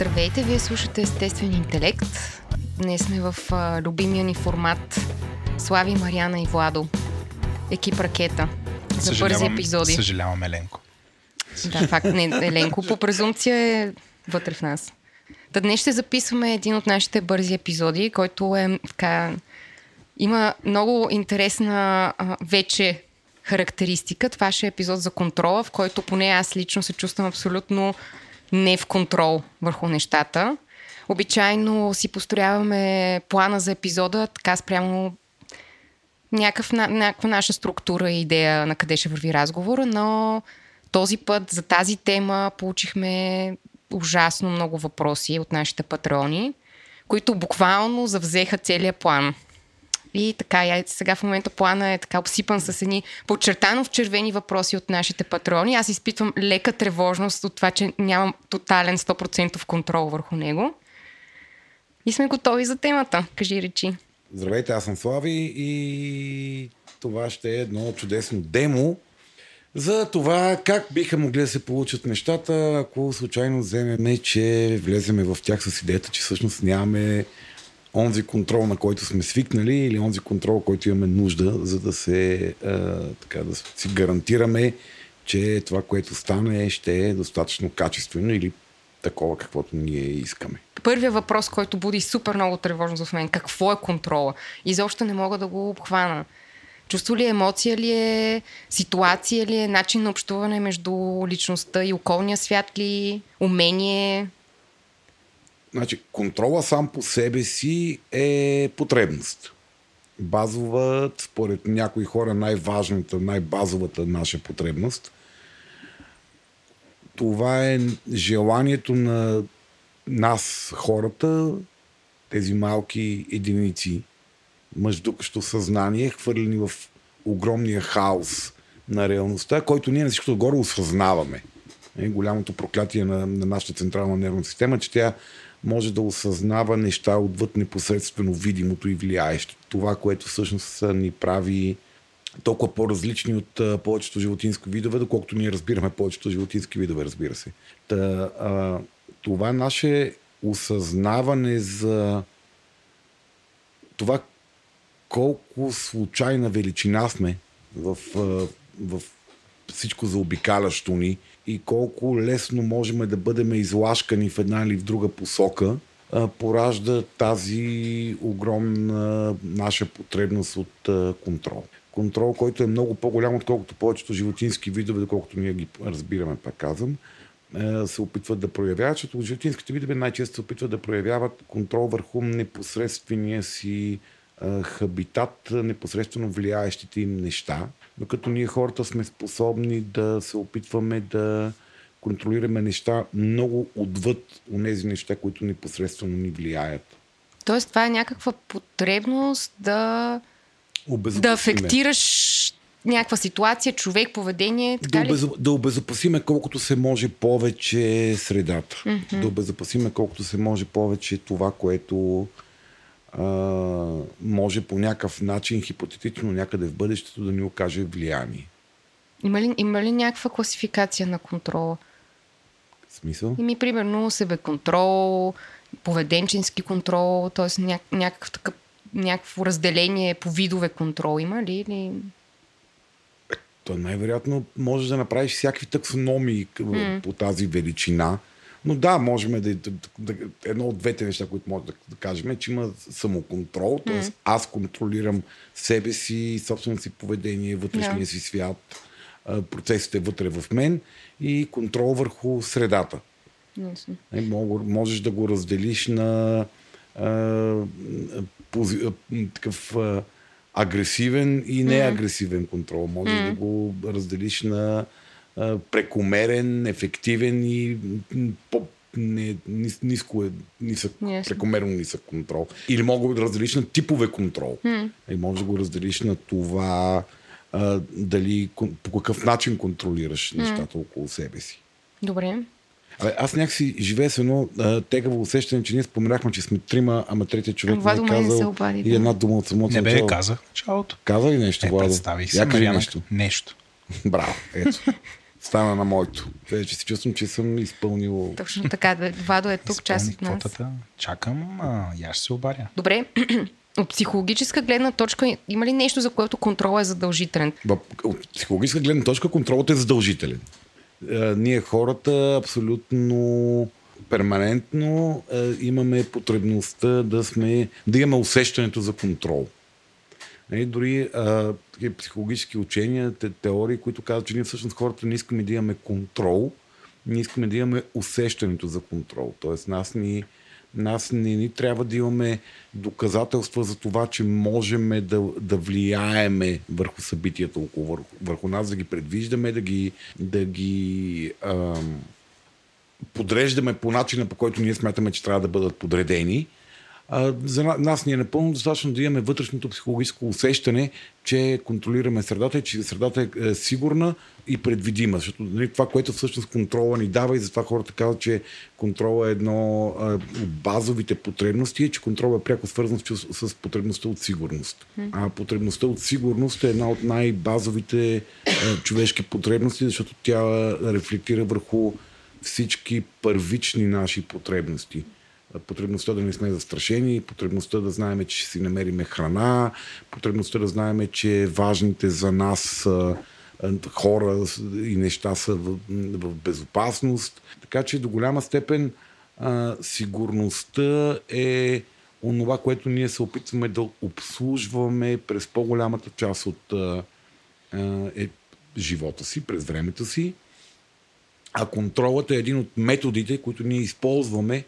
Здравейте, вие слушате Естествен интелект. Днес сме в а, любимия ни формат Слави, Мариана и Владо. Екип Ракета. За бързи епизоди. Съжалявам, Еленко. Да, факт. Не, Еленко по презумпция е вътре в нас. Та днес ще записваме един от нашите бързи епизоди, който е така... Има много интересна а, вече характеристика. Това ще е епизод за контрола, в който поне аз лично се чувствам абсолютно не в контрол върху нещата. Обичайно си построяваме плана за епизода така спрямо някакъв, някаква наша структура и идея на къде ще върви разговора, но този път за тази тема получихме ужасно много въпроси от нашите патрони, които буквално завзеха целият план. И така, я, сега в момента плана е така обсипан с едни подчертано в червени въпроси от нашите патрони. Аз изпитвам лека тревожност от това, че нямам тотален 100% контрол върху него. И сме готови за темата. Кажи речи. Здравейте, аз съм Слави и това ще е едно чудесно демо за това как биха могли да се получат нещата, ако случайно вземем, че влеземе в тях с идеята, че всъщност нямаме онзи контрол, на който сме свикнали или онзи контрол, който имаме нужда, за да се а, така да си гарантираме, че това, което стане, ще е достатъчно качествено или такова, каквото ние искаме. Първият въпрос, който буди супер много тревожност в мен, какво е контрола? Изобщо не мога да го обхвана. Чувство ли е, емоция ли е, ситуация ли е, начин на общуване между личността и околния свят ли, умение? Значи, контрола сам по себе си е потребност. Базова, според някои хора, най-важната, най-базовата наша потребност. Това е желанието на нас, хората, тези малки единици, мъждукащо съзнание, хвърлени в огромния хаос на реалността, който ние на всичкото горе осъзнаваме. Е, голямото проклятие на, на нашата централна нервна система, че тя може да осъзнава неща отвъд непосредствено видимото и влияещо. Това, което всъщност ни прави толкова по-различни от повечето животински видове, доколкото ние разбираме повечето животински видове, разбира се. Та, а, това наше осъзнаване за това колко случайна величина сме в, в всичко заобикалящо ни и колко лесно можем да бъдем излашкани в една или в друга посока, поражда тази огромна наша потребност от контрол. Контрол, който е много по-голям, отколкото повечето животински видове, доколкото ние ги разбираме, пак казвам, се опитват да проявяват, защото животинските видове най-често се опитват да проявяват контрол върху непосредствения си хабитат, непосредствено влияещите им неща, докато ние хората сме способни да се опитваме да контролираме неща много отвъд от тези неща, които непосредствено ни влияят. Тоест, това е някаква потребност да, да афектираш някаква ситуация, човек, поведение. Така да, обез... да обезопасиме колкото се може повече средата. Mm-hmm. Да обезопасиме колкото се може повече това, което а, може по някакъв начин, хипотетично някъде в бъдещето да ни окаже влияние. Има ли, има ли някаква класификация на контрола? Смисъл? Ими, примерно, себеконтрол, поведенчески контрол, т.е. Ня, някакъв такъв, някакво разделение по видове контрол има ли? Или... То най-вероятно можеш да направиш всякакви таксономии mm. по тази величина. Но да, можем да, да, да. Едно от двете неща, които можем да, да кажем, е, че има самоконтрол, mm. т.е. аз контролирам себе си, собственото си поведение, вътрешния yeah. си свят, процесите вътре в мен и контрол върху средата. Yes. Можеш да го разделиш на а, пози, а, такъв а, агресивен и неагресивен контрол. Може mm. да го разделиш на прекомерен, ефективен и по не, ниско е, нисък, yes. прекомерно нисък контрол. Или мога да разделиш на типове контрол. Mm. И може да го разделиш на това а, дали по какъв начин контролираш mm. нещата около себе си. Добре. Абе, аз някакси живея с едно а, тегаво усещане, че ние споменахме, че сме трима, ама третия човек Владо не е казал се обади, и една дума от самото Не бе, каза. Чаото. Каза ли нещо, е, Владо? Представи се, Я кажи Мариана. нещо. Нещо. Браво, ето. Стана на моето. Вече се чувствам, че съм изпълнил. Точно така. Вадо е тук, част от нас. Квотата. Чакам, а, я ще се обаря. Добре. От психологическа гледна точка има ли нещо, за което контрол е задължителен? От психологическа гледна точка контролът е задължителен. Ние хората абсолютно перманентно имаме потребността да, сме, да имаме усещането за контрол. Нали, дори а, психологически учения, те, теории, които казват, че ние всъщност хората не искаме да имаме контрол, ние искаме да имаме усещането за контрол. Тоест нас ни, нас не ни трябва да имаме доказателства за това, че можем да, да влияеме върху събитията около върху, върху нас, да ги предвиждаме, да ги, да ги ам, подреждаме по начина, по който ние смятаме, че трябва да бъдат подредени а, за нас ни е напълно достатъчно да имаме вътрешното психологическо усещане, че контролираме средата и че средата е, е сигурна и предвидима. Защото нали, това, което всъщност контрола ни дава и затова хората казват, че контрола е едно от базовите потребности, е, че контрола е пряко свързан с, с потребността от сигурност. А потребността от сигурност е една от най-базовите а, човешки потребности, защото тя рефлектира върху всички първични наши потребности потребността да не сме застрашени, потребността да знаем, че ще си намериме храна, потребността да знаем, че важните за нас хора и неща са в, в безопасност. Така че до голяма степен сигурността е онова, което ние се опитваме да обслужваме през по-голямата част от а, е, живота си, през времето си. А контролът е един от методите, които ние използваме,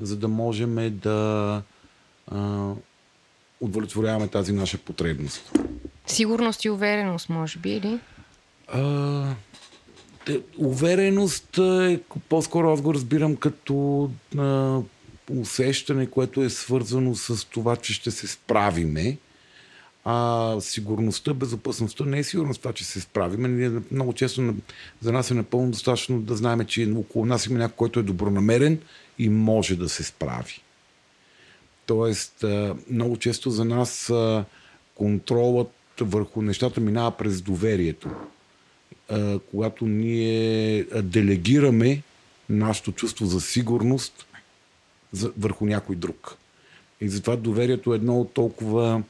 за да можем да а, удовлетворяваме тази наша потребност. Сигурност и увереност, може би, или? А, те, увереност е по-скоро аз го разбирам като а, усещане, което е свързано с това, че ще се справиме. А сигурността, безопасността не е сигурност това, че се справиме. Ние много често за нас е напълно достатъчно да знаем, че около нас има някой, който е добронамерен и може да се справи. Тоест, много често за нас контролът върху нещата минава през доверието. Когато ние делегираме нашето чувство за сигурност върху някой друг. И затова доверието е едно от толкова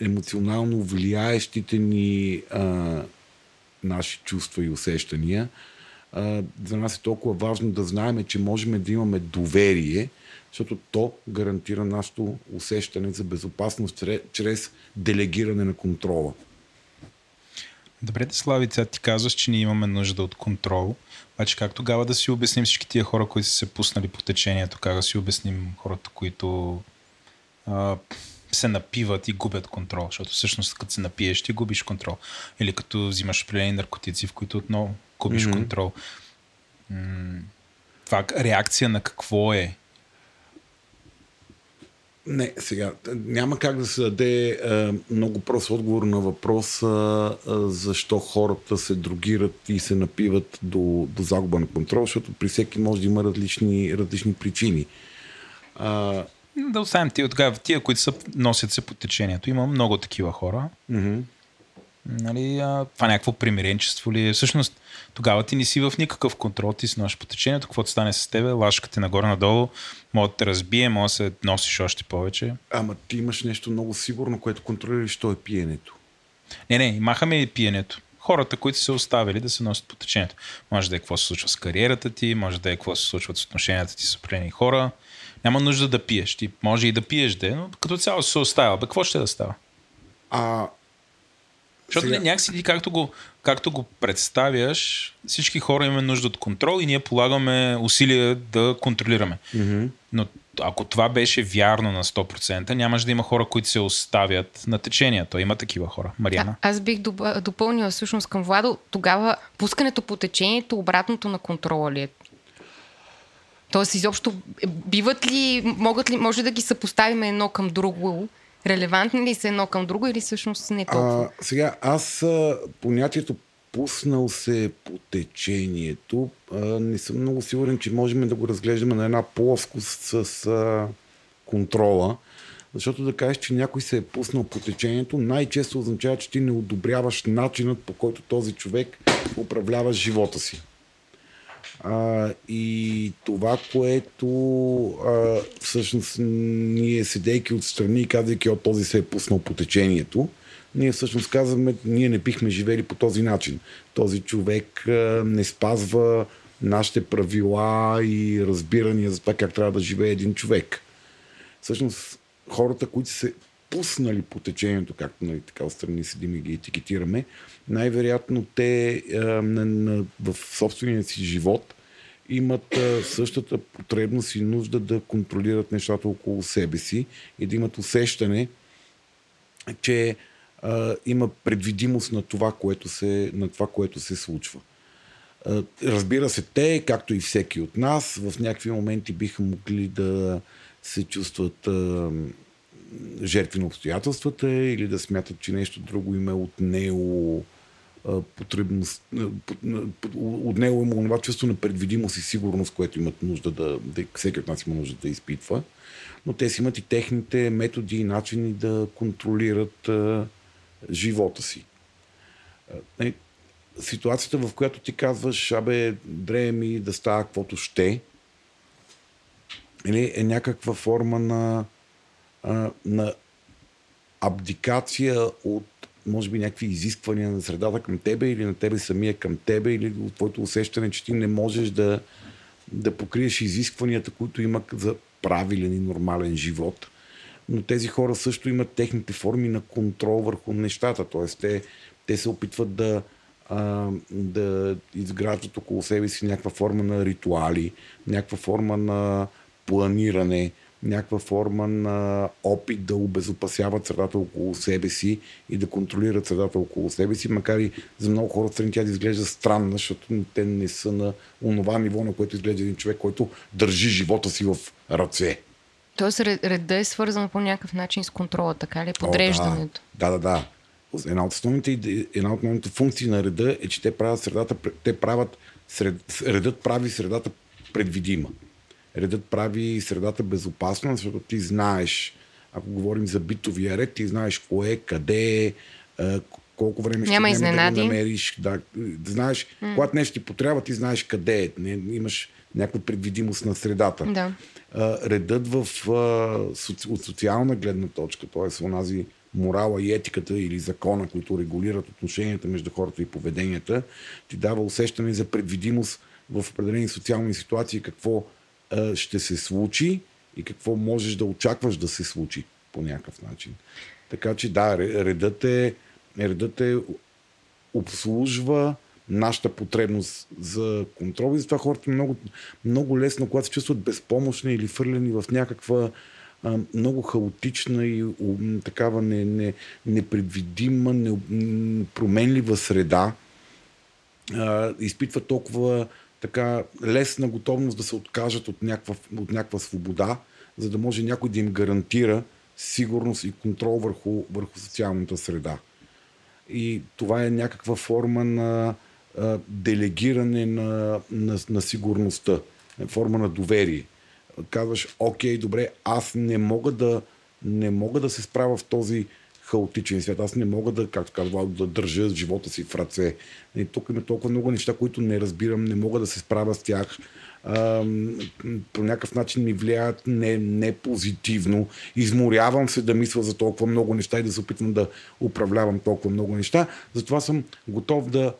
емоционално влияещите ни наши чувства и усещания – за нас е толкова важно да знаем, че можем да имаме доверие, защото то гарантира нашето усещане за безопасност чрез делегиране на контрола. Добре, Слави, сега ти казваш, че ние имаме нужда от контрол. Обаче как тогава да си обясним всички тия хора, които са се пуснали по течението? Как да си обясним хората, които а, се напиват и губят контрол? Защото всъщност като се напиеш, ти губиш контрол. Или като взимаш определени наркотици, в които отново губиш mm-hmm. контрол. М- това реакция на какво е? Не, сега, няма как да се даде а, много прост отговор на въпроса а, защо хората се другират и се напиват до, до загуба на контрол, защото при всеки може да има различни, различни причини. А, да оставим тия, тогава, тия, които са, носят се по течението. Има много такива хора. Mm-hmm. Нали, а, това някакво примиренчество ли е? Всъщност, тогава ти не си в никакъв контрол, ти си носиш по течението, каквото стане с тебе, лашката нагоре-надолу, може да те разбие, може да се носиш още повече. Ама ти имаш нещо много сигурно, което контролираш, то е пиенето. Не, не, махаме и пиенето. Хората, които са оставили да се носят по течението. Може да е какво се случва с кариерата ти, може да е какво се случва с отношенията ти с определени хора. Няма нужда да пиеш. Ти може и да пиеш, де, но като цяло се оставя. Бе, какво ще да става? А, защото Сега... някакси ти както го, както го представяш, всички хора имаме нужда от контрол и ние полагаме усилия да контролираме. Mm-hmm. Но ако това беше вярно на 100%, нямаше да има хора, които се оставят на течението. Има такива хора. Мариана? А, аз бих допълнила всъщност към Владо. Тогава пускането по течението, обратното на контрола ли е? Тоест, изобщо, биват ли, могат ли, може да ги съпоставим едно към друго Релевантни ли са едно към друго или всъщност не толкова? А, сега, аз понятието пуснал се по течението, а, не съм много сигурен, че можем да го разглеждаме на една плоскост с а, контрола, Защото да кажеш, че някой се е пуснал по течението, най-често означава, че ти не одобряваш начинът по който този човек управлява живота си. А, и това, което а, всъщност ние седейки отстрани и казвайки, от този се е пуснал по течението, ние всъщност казваме, ние не бихме живели по този начин. Този човек а, не спазва нашите правила и разбирания за това как трябва да живее един човек. Всъщност, хората, които се пуснали по течението, както нали, така отстрани седим и ги етикетираме, най-вероятно те а, на, в собствения си живот имат а, същата потребност и нужда да контролират нещата около себе си и да имат усещане, че а, има предвидимост на това, което се, на това, което се случва. Разбира се, те, както и всеки от нас, в някакви моменти биха могли да се чувстват жертви на обстоятелствата или да смятат, че нещо друго им е отнело потребност, отнело има това чувство на предвидимост и сигурност, което имат нужда да, да, всеки от нас има нужда да изпитва. Но те си имат и техните методи и начини да контролират а, живота си. А, ситуацията, в която ти казваш, абе, дреме ми да става каквото ще, или е някаква форма на, а, на абдикация от може би някакви изисквания на средата към тебе или на тебе самия към тебе или от твоето усещане, че ти не можеш да, да покриеш изискванията, които има за правилен и нормален живот. Но тези хора също имат техните форми на контрол върху нещата. Т.е. те, те се опитват да, а, да изграждат около себе си някаква форма на ритуали, някаква форма на планиране, някаква форма на опит да обезопасяват средата около себе си и да контролират средата около себе си, макар и за много хора страни тя да изглежда странна, защото те не са на онова ниво, на което изглежда един човек, който държи живота си в ръце. Тоест реда е свързан по някакъв начин с контрола, така ли? Подреждането. О, да. да, да, да. Една от, основните, една от основните функции на реда е, че те правят средата, те правят, сред, редът прави средата предвидима редът прави средата безопасна, защото ти знаеш, ако говорим за битовия ред, ти знаеш кое, къде е, колко време ще Няма да го намериш. Да, знаеш, mm. когато нещо ти потрябва, ти знаеш къде е. Не, имаш някаква предвидимост на средата. Да. А, редът в, а, от социална гледна точка, т.е. онази морала и етиката или закона, които регулират отношенията между хората и поведенията, ти дава усещане за предвидимост в определени социални ситуации, какво ще се случи и какво можеш да очакваш да се случи по някакъв начин. Така че да, редът е, редът е обслужва нашата потребност за контрол и затова хората много, много лесно, когато се чувстват безпомощни или фърлени в някаква а, много хаотична и у, такава не, не, непредвидима, не, променлива среда, а, изпитват толкова така лесна готовност да се откажат от някаква, от някаква свобода, за да може някой да им гарантира сигурност и контрол върху, върху социалната среда. И това е някаква форма на а, делегиране на, на, на сигурността, форма на доверие. Казваш, окей, добре, аз не мога да, не мога да се справя в този хаотичен свят. Аз не мога да, както казва, да държа живота си в ръце. И тук има толкова много неща, които не разбирам, не мога да се справя с тях. А, по някакъв начин ми влияят не, не позитивно. Изморявам се да мисля за толкова много неща и да се опитвам да управлявам толкова много неща. Затова съм готов да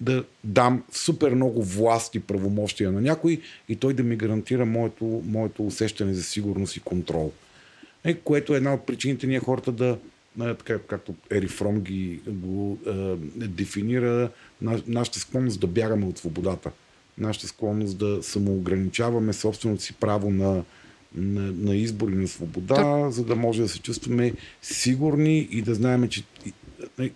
да дам супер много власт и правомощия на някой и той да ми гарантира моето, моето усещане за сигурност и контрол. Е, което е една от причините ние хората да, така както Ери Фром ги го е, дефинира, на, нашата склонност да бягаме от свободата. Нашата склонност да самоограничаваме собственото си право на, на, на избор и на свобода, То... за да може да се чувстваме сигурни и да знаем, че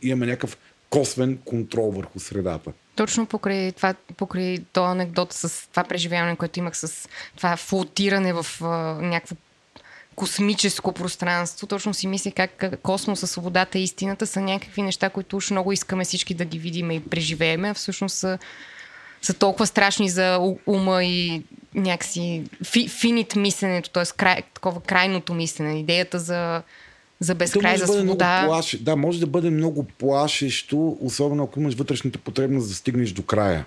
имаме някакъв косвен контрол върху средата. Точно покрай, това, покрай този анекдот с това преживяване, което имах с това флотиране в а, някакво космическо пространство. Точно си мисля как космоса, свободата и истината са някакви неща, които уж много искаме всички да ги видим и преживееме, а всъщност са са толкова страшни за ума и някакси фи, финит мисленето, т.е. Край, такова крайното мислене, идеята за, за безкрай, може за свобода. плаше, да, може да бъде много плашещо, особено ако имаш вътрешната потребност да стигнеш до края.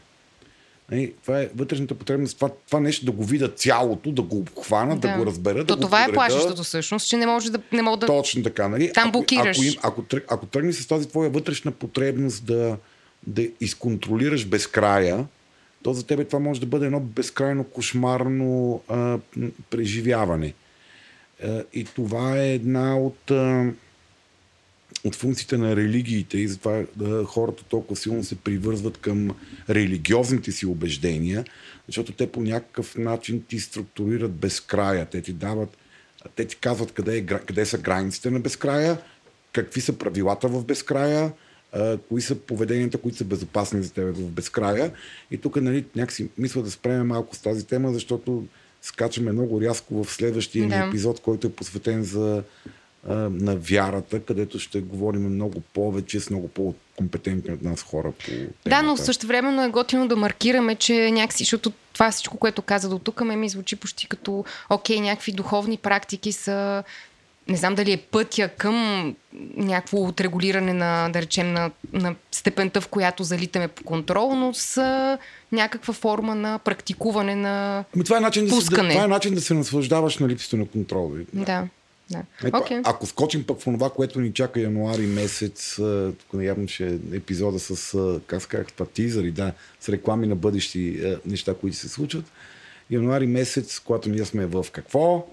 Нали, това е вътрешната потребност, това, това нещо да го видят цялото, да го обхванат, да, го разберат. То да това го е подредят. плашещото всъщност, че не може да, не мога да Точно така, нали? Там ако, блокираш. Ако, им, ако, ако тръгнеш с тази твоя вътрешна потребност да, да изконтролираш безкрая, то за тебе това може да бъде едно безкрайно кошмарно а, преживяване. А, и това е една от, а, от функциите на религиите и затова да, хората толкова силно се привързват към религиозните си убеждения, защото те по някакъв начин ти структурират безкрая. Те ти дават, те ти казват къде, е, къде са границите на безкрая, какви са правилата в безкрая, кои са поведенията, които са безопасни за теб в безкрая. И тук нали, някакси мисля да спреме малко с тази тема, защото скачаме много рязко в следващия Да. епизод, който е посветен за а, на вярата, където ще говорим много повече с много по-компетентни от нас хора по темата. Да, но също времено е готино да маркираме, че някакси, защото това всичко, което каза до тук, ме ми звучи почти като, окей, някакви духовни практики са, не знам дали е пътя към някакво отрегулиране на, да речем, на, на степента, в която залитаме по контрол, но са някаква форма на практикуване на... Ами това, е начин да се, да, Пускане. това е начин да се наслаждаваш на липсата на контрол. Да, да. Е, па, Окей. Ако скочим пък в това, което ни чака януари месец, тук явно ще е епизода с, как се казах, да, с реклами на бъдещи неща, които се случват. Януари месец, когато ние сме в какво?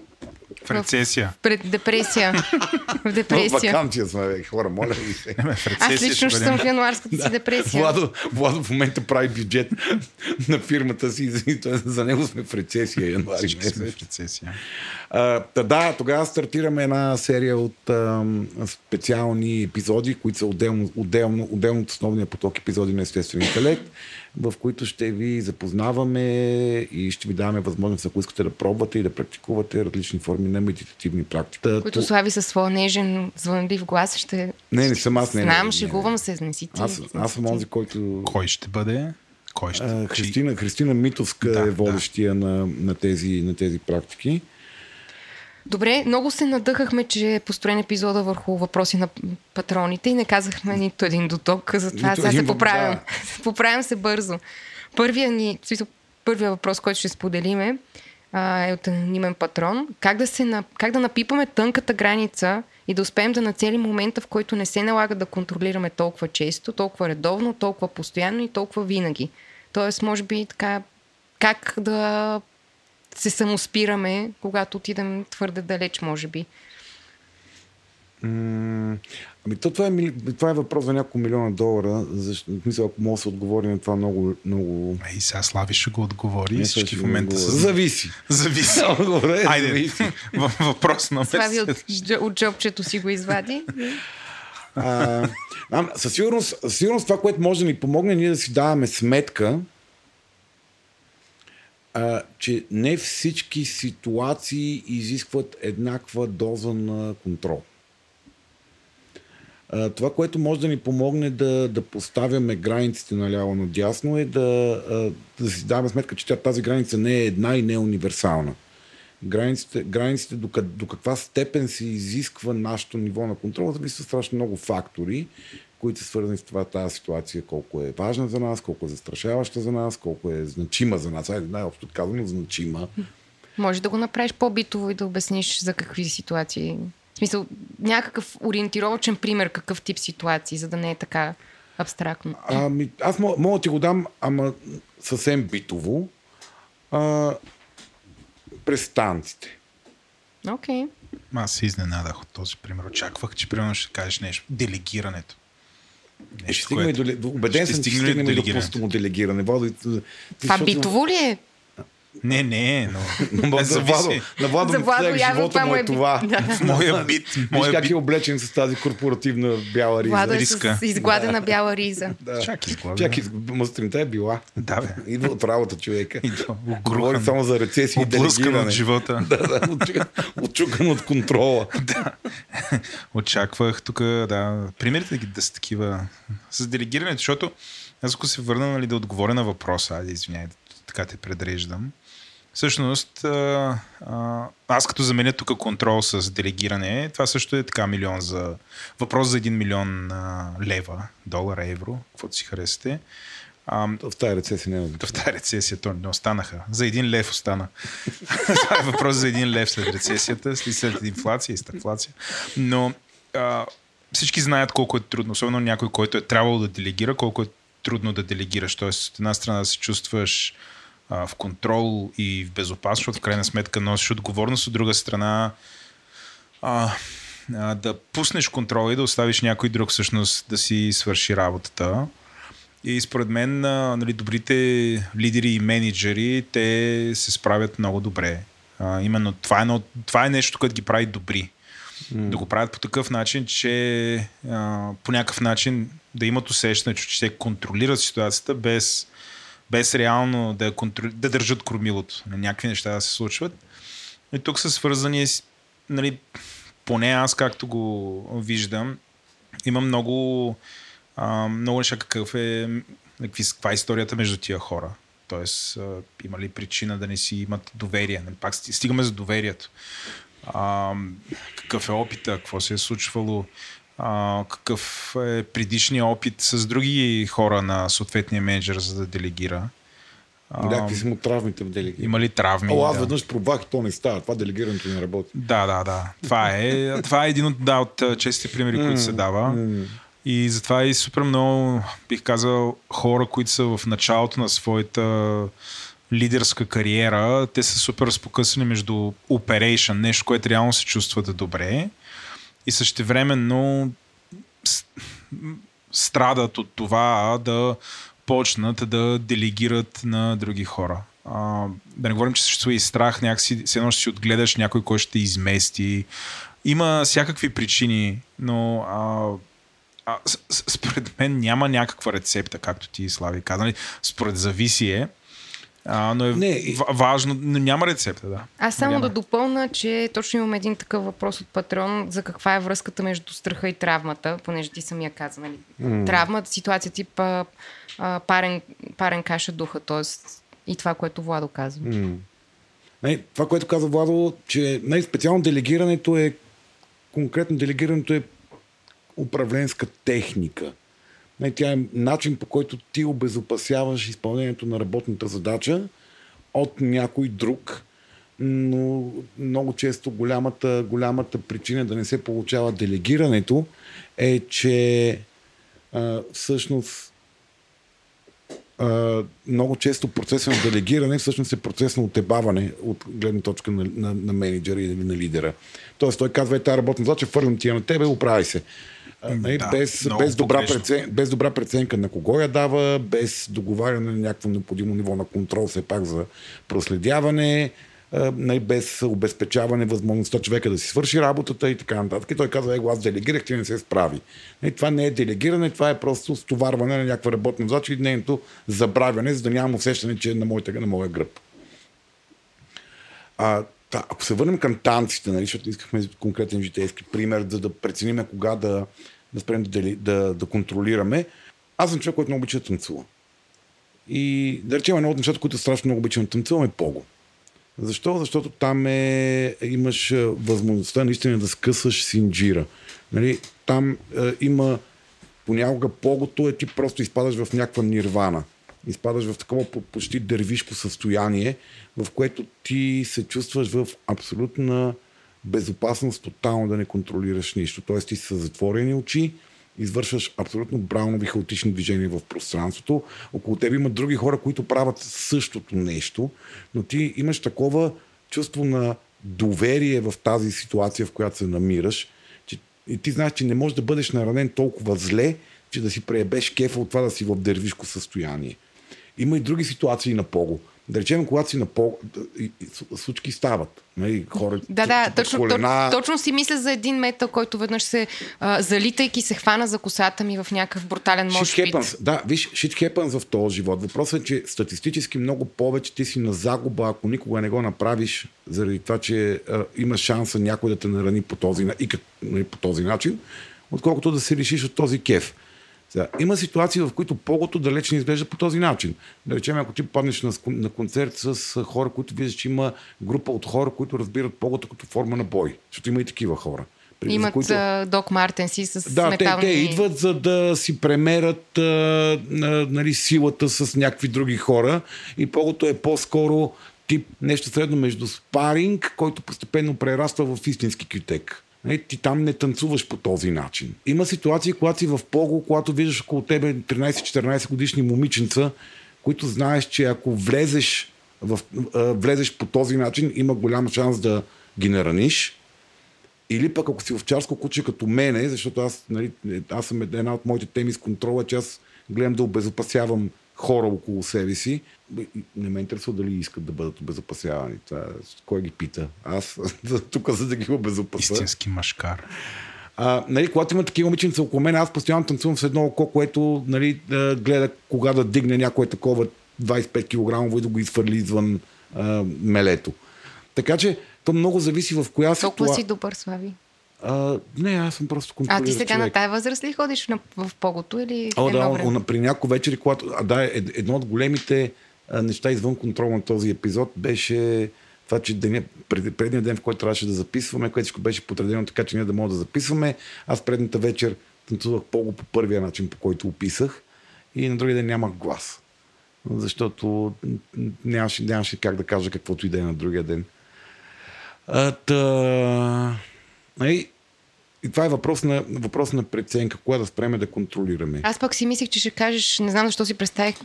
В рецесия. Пред депресия. В В депресия. вакансия сме, бе, хора, моля ви се. В рецесия Аз лично ще съм в януарската си депресия. Владо, Владо в момента прави бюджет на фирмата си, за него сме в рецесия януари сме в рецесия. А, да, тогава стартираме една серия от ам, специални епизоди, които са отделно, отделно, отделно от основния поток епизоди на естествен интелект, в които ще ви запознаваме и ще ви даваме възможност, ако искате да пробвате и да практикувате различни форми на медитативни практики. Които то- слави със своя нежен, звънлив глас ще... Не, не съм аз, не, Знам, не, шегувам не. се, не си ти. Аз, аз съм ти. онзи, който... Кой ще бъде? Кой ще? А, Христина, Христина Митовска Да, е да. водещия на, на, тези, на тези практики. Добре, много се надъхахме, че е построен епизода върху въпроси на патроните и не казахме нито един до тук, затова сега се поправям. поправям се бързо. Първия ни, първия въпрос, който ще споделиме, а, е от анонимен патрон. Как да, се, как да напипаме тънката граница и да успеем да нацелим момента, в който не се налага да контролираме толкова често, толкова редовно, толкова постоянно и толкова винаги. Тоест, може би така, как да се самоспираме, когато отидем твърде далеч, може би. М, Ами то това е, това е въпрос за няколко милиона долара. Защо, в смисъл, ако мога да се отговори на това много... много... Е, И сега Слави ще го отговори. Не, и всички в го момента са... Зависи. Зависи. Добре, Айде, зависи. въпрос на Слави от, месец. от джобчето си го извади. А, а, със, сигурност, със сигурност това, което може да ни помогне, е ние да си даваме сметка, а, че не всички ситуации изискват еднаква доза на контрол. А, това, което може да ни помогне да, да поставяме границите наляво надясно е да, да си даваме сметка, че тази граница не е една и не е универсална. Границите, границите до, до каква степен се изисква нашето ниво на контрол, зависи от страшно много фактори, които са свързани с това тази ситуация, колко е важна за нас, колко е застрашаваща за нас, колко е значима за нас. Айде, най-общо казано, значима. Може да го направиш по-битово и да обясниш за какви ситуации. В смисъл, някакъв ориентировачен пример, какъв тип ситуации, за да не е така абстрактно. Ами, аз мога, мога да ти го дам, ама съвсем битово. А, през станците. Окей. Аз се изненадах от този пример. Очаквах, че примерно ще кажеш нещо. Делегирането. Е, ще стигнем и до, убеден Ще съм, че ще стигнем и до пустому делегиране. Води, Това битово ли е? Не, не, но... За Владо, на Владо, За Владо човек, явно живота това му му е е това. бит. В моя бит, Виж моя как бит. е облечен с тази корпоративна бяла риза. Владо е с изгладена бяла риза. Да. Чак изглавя. Чак, из- мастринта е била. Да, бе. Идва от работа човека. Говори само за рецесия и облъскан от делегиране. живота. Да, да, отчу- отчукан от контрола. Очаквах тук, да, примерите да, ги- да са такива с делегирането, защото аз ако се върна нали, да отговоря на въпроса, айде така те предреждам. Всъщност, а, а, аз като заменя тук контрол с делегиране, това също е така милион за... Въпрос за 1 милион а, лева, долара, евро, каквото си харесате. А, В тази рецесия няма в тази рецесия то не останаха. За един лев остана. Това е въпрос за един лев след рецесията, след инфлация и стагфлация. Но а, всички знаят колко е трудно, особено някой, който е трябвало да делегира, колко е трудно да делегираш. Тоест, от една страна да се чувстваш а, в контрол и в безопасност, защото в крайна сметка носиш отговорност, от друга страна а, а, да пуснеш контрола и да оставиш някой друг всъщност да си свърши работата. И според мен а, нали, добрите лидери и менеджери, те се справят много добре. А, именно това е, едно, това е нещо, което ги прави добри. Mm. Да го правят по такъв начин, че а, по някакъв начин да имат усещане, че те контролират ситуацията без, без реално да, контроли... да държат кормилото. Някакви неща да се случват. И тук са свързани нали, поне аз както го виждам, има много, а, много неща какъв е, каква е историята между тия хора. Тоест, а, има ли причина да не си имат доверие? Нали, Пак сти- стигаме за доверието. А, какъв е опита, какво се е случвало, а, какъв е предишният опит с други хора на съответния менеджер, за да делегира. Някакви са му травмите в делегиране. има ли травми? О, аз да. веднъж пробвах и то не става. Това делегирането не работи. Да, да, да. Това е, това е един от, да, от честите примери, които се дава. И затова и супер много, бих казал, хора, които са в началото на своята лидерска кариера, те са супер разпокъсани между operation, нещо, което реално се чувстват добре и същевременно страдат от това да почнат да делегират на други хора. А, да не говорим, че съществува и страх, някакси, все едно ще си отгледаш някой, който ще измести. Има всякакви причини, но а, а, според мен няма някаква рецепта, както ти, Слави, каза. Нали, Според зависие, а, но е Не, важно, но няма рецепта, да. Аз само Няма. да допълна, че точно имам един такъв въпрос от Патрон за каква е връзката между страха и травмата, понеже ти самия каза, нали? Mm. Травма, ситуация тип а, а, парен, парен каша духа, т.е. и това, което Владо казва. Mm. Не, това, което каза Владо, че най-специално делегирането е конкретно делегирането е управленска техника. Не, тя е начин по който ти обезопасяваш изпълнението на работната задача от някой друг, но много често голямата, голямата причина да не се получава делегирането е, че а, всъщност а, много често процеса на делегиране всъщност е процес на отебаване от гледна точка на, на, на менеджера или на лидера. Тоест той казва, е тази работна задача, фърлям ти я на тебе, оправи се. А, нали, Да, без, без, добра прецен, без добра преценка на кого я дава, без договаряне на някакво необходимо ниво на контрол, все пак за проследяване, а, нали, без обезпечаване възможността човека да си свърши работата и така нататък. И той казва, его аз делегирах, ти не се справи. Нали, това не е делегиране, това е просто стоварване на някаква работна задача и нейното забравяне, за да нямам усещане, че е на, моята, на моя гръб. А, та, ако се върнем към танците, нали, защото искахме конкретен житейски пример, за да преценим кога да, да спрем да, да, да контролираме, аз съм човек, който много обича да танцува. И да речем, едно от нещата, които страшно много обичам да танцувам е пого. Защо? Защото там е, имаш е, възможността наистина да скъсаш синджира. Нали? Там е, има понякога погото е ти просто изпадаш в някаква нирвана. Изпадаш в такова по- почти дървишко състояние, в което ти се чувстваш в абсолютна безопасност, тотално да не контролираш нищо. Тоест ти си с затворени очи, извършваш абсолютно браунови хаотични движения в пространството. Около теб има други хора, които правят същото нещо, но ти имаш такова чувство на доверие в тази ситуация, в която се намираш, че и ти знаеш, че не можеш да бъдеш наранен толкова зле, че да си преебеш кефа от това да си в дървишко състояние. Има и други ситуации на пого. Да речем, когато си на по... и- и су- Случки стават. Нали, хора, Да, да, точно, колена, точно, точно си мисля за един метъл, който веднъж се а, залитайки се хвана за косата ми в някакъв брутален happens. Да, виж, shit happens в този живот. Въпросът е, че статистически много повече ти си на загуба, ако никога не го направиш, заради това, че а, има шанса някой да те нарани по този, и нали, по този начин, отколкото да се решиш от този кеф. Сега, има ситуации, в които погото далеч не изглежда по този начин. Да речем, ако ти паднеш на, на концерт с хора, които виждаш, че има група от хора, които разбират погото като форма на бой. Защото има и такива хора. при- Имат които- Док Мартенси с да, те, метални... те идват за да си премерят а, а, нали, силата с някакви други хора и погото е по-скоро тип нещо средно между спаринг, който постепенно прераства в истински кютек. Нали, ти там не танцуваш по този начин. Има ситуации, когато си в пого, когато виждаш около тебе 13-14 годишни момиченца, които знаеш, че ако влезеш, в, влезеш по този начин, има голям шанс да ги нараниш. Или пък ако си овчарско куче като мене, защото аз, нали, аз съм една от моите теми с контрола, че аз гледам да обезопасявам хора около себе си. Не ме интересува дали искат да бъдат обезопасявани. Това, е- кой ги пита? Аз тук за да ги обезопася. Истински машкар. А, нали, когато има такива момиченца около мен, аз постоянно танцувам с едно око, което нали, да гледа кога да дигне някое такова 25 кг и да го изфърли извън а, мелето. Така че то много зависи в коя Толкова ситуа- си добър, Слави. А, не, аз съм просто А контролиращ ти сега човек. на тая възраст ли ходиш на, в погото или О, да, време? при някои вечери, когато... А, да, ед- едно от големите а, неща извън контрол на този епизод беше това, че деня, пред, предния ден, в който трябваше да записваме, което всичко беше подредено така, че ние да можем да записваме. Аз предната вечер танцувах по по първия начин, по който описах и на другия ден нямах глас. Защото нямаше, нямаше как да кажа каквото и да е на другия ден. А, та... Нали, И това е въпрос на, въпрос на преценка, кога да спреме да контролираме. Аз пък си мислех, че ще кажеш, не знам защо си представих,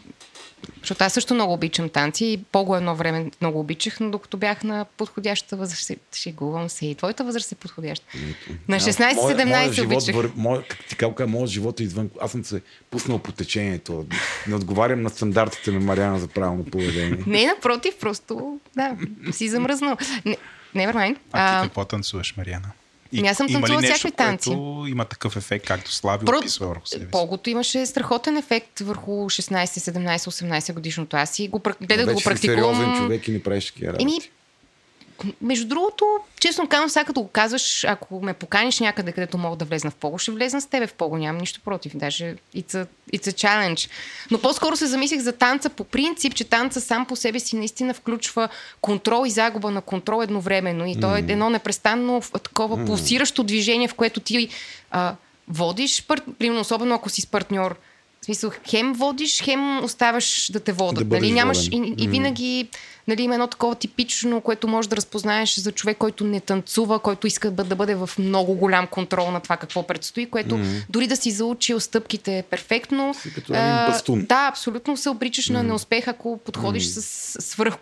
защото аз също много обичам танци и по едно време много обичах, но докато бях на подходящата възраст, шегувам се и твоята възраст е подходяща. На 16-17 живот, обичах. вър... моя, как ти казвам, моят живот е извън. Аз съм се пуснал по течението. Не отговарям на стандартите на Мариана за правилно поведение. Не, напротив, просто, да, си замръзнал. Не, never mind. А, А, ти какво танцуваш, Мариана? Ами аз съм танцувала всякакви танци. което има такъв ефект, както Слави Про- описва върху себе си? Погото имаше страхотен ефект върху 16, 17, 18 годишното. Аз си го гледах да го практикувам. сериозен човек и не правиш такива работи. Еми, между другото, честно казвам, сега като го казваш, ако ме поканиш някъде, където мога да влезна в Пого, ще влезна с тебе в Пого. Нямам нищо против. Даже it's a, it's a challenge. Но по-скоро се замислих за танца по принцип, че танца сам по себе си наистина включва контрол и загуба на контрол едновременно. И то е едно непрестанно такова пулсиращо движение, в което ти а, водиш, пар... примерно, особено ако си с партньор. Смисъл, хем водиш, хем оставаш да те водят. Да нали? Нямаш, воден. и, и винаги нали, има едно такова типично, което можеш да разпознаеш за човек, който не танцува, който иска да бъде в много голям контрол на това какво предстои, което mm-hmm. дори да си заучил стъпките перфектно. Си като един бастун. Да, абсолютно се обричаш mm-hmm. на неуспех, ако подходиш mm-hmm. с свръх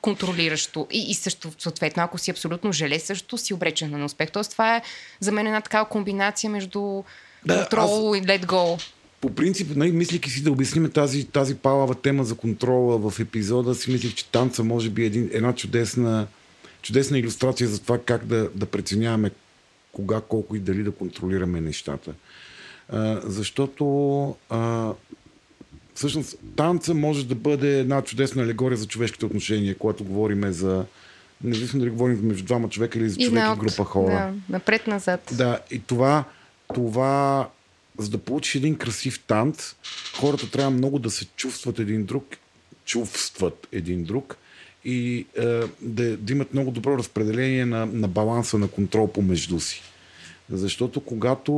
контролиращо. И, и също, съответно, ако си абсолютно желе, също си обречен на неуспех. Тоест, това е за мен една такава комбинация между Да, контрол и let go. По принцип, нали, мислики си да обясним тази, тази палава тема за контрола в епизода, си мислих, че танца може би е един, една чудесна, чудесна иллюстрация за това как да, да преценяваме кога, колко и дали да контролираме нещата. А, защото а, всъщност танца може да бъде една чудесна алегория за човешките отношения, когато говорим за независимо дали говорим между двама човека или за човек и наут. група хора. Да, напред-назад. Да, и това, това, за да получиш един красив танц, хората трябва много да се чувстват един друг, чувстват един друг и е, да, да имат много добро разпределение на, на баланса на контрол помежду си. Защото когато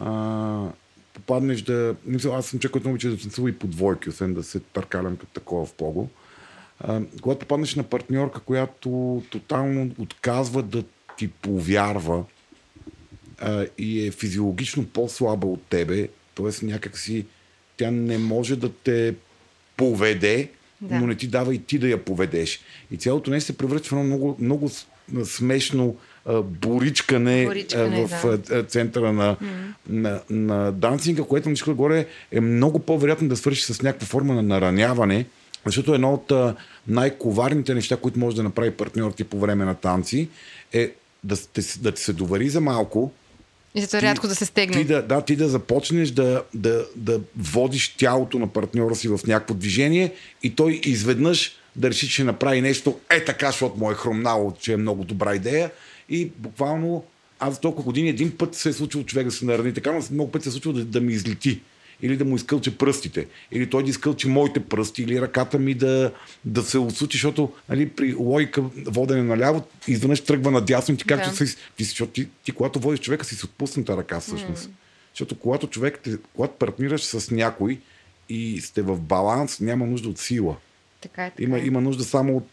а, попаднеш да... Мисля, аз съм човек, който обича да танцува и по двойки, освен да се търкалям като такова в пого. А, когато попаднеш на партньорка, която тотално отказва да ти повярва а, и е физиологично по-слаба от тебе, т.е. някакси тя не може да те поведе, Да. но не ти дава и ти да я поведеш. И цялото нещо се превръща в едно много, много смешно а, боричкане, Боричкане, а, в да. центъра на, на, на дансинга, което на горе е много по-вероятно да свърши с някаква форма на нараняване, Защото едно от най-коварните неща, които може да направи партньор ти по време на танци, е да, те, да ти се довари за малко, И за рядко да се стегне. ти да, да, ти да започнеш да, да, да водиш тялото на партньора си в някакво движение и той изведнъж да реши, че направи нещо е така, защото му е хрумнало, че е много добра идея. И буквално аз за толкова години един път се е случило човек да се наради така, но много пъти се е случило да, да ми излети или да му изкълче пръстите, или той да изкълче моите пръсти, или ръката ми да, да се отсучи, защото нали, при логика водене наляво, изведнъж тръгва надясно и ти как Да. си, ти, защото ти, ти, когато водиш човека си с отпусната ръка всъщност. Mm. Защото когато човек, когато партнираш с някой и сте в баланс, няма нужда от сила. Така е. Така Има, е. има нужда само от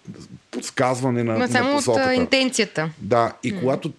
подсказване на, Ма на само от посоката. а, интенцията. Да, и mm. когато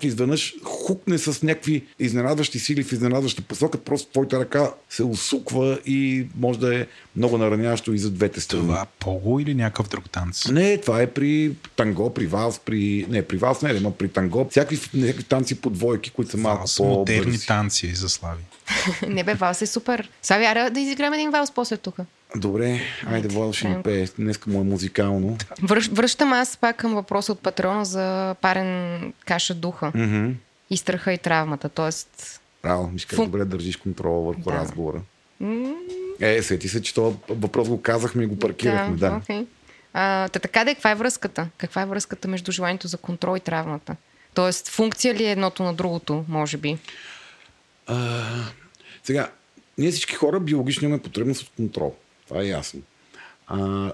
ти изведнъж хукне с някакви изненадващи сили в изненадваща посока, просто твоята ръка се усуква и може да е много нараняващо и за двете страни. Това пого или някакъв друг танц? Не, това е при танго, при валс, при... Не, при валс не, но при танго. Всякакви, всякакви танци по двойки, които са малко Това са модерни по-бързи. танци за слави. Не бе, валс е супер. Слави, аре да изиграем един валс после тук. Добре, айде, Владо ще ни пее. Днеска му е музикално. Връщ, връщам аз пак към въпроса от патрона за парен каша духа. Мгм. И страха и травмата. Тоест, Браво, виж как Фу. добре държиш контрола върху Да. разговора. Е, сети се, че този въпрос го казахме и го паркирахме. Да. окей. А, та така да е, каква е връзката? Каква е връзката между желанието за контрол и травмата? Тоест, функция ли е едното на другото, може би? А, сега, ние всички хора биологично имаме потребност от контрол. Това е ясно. А,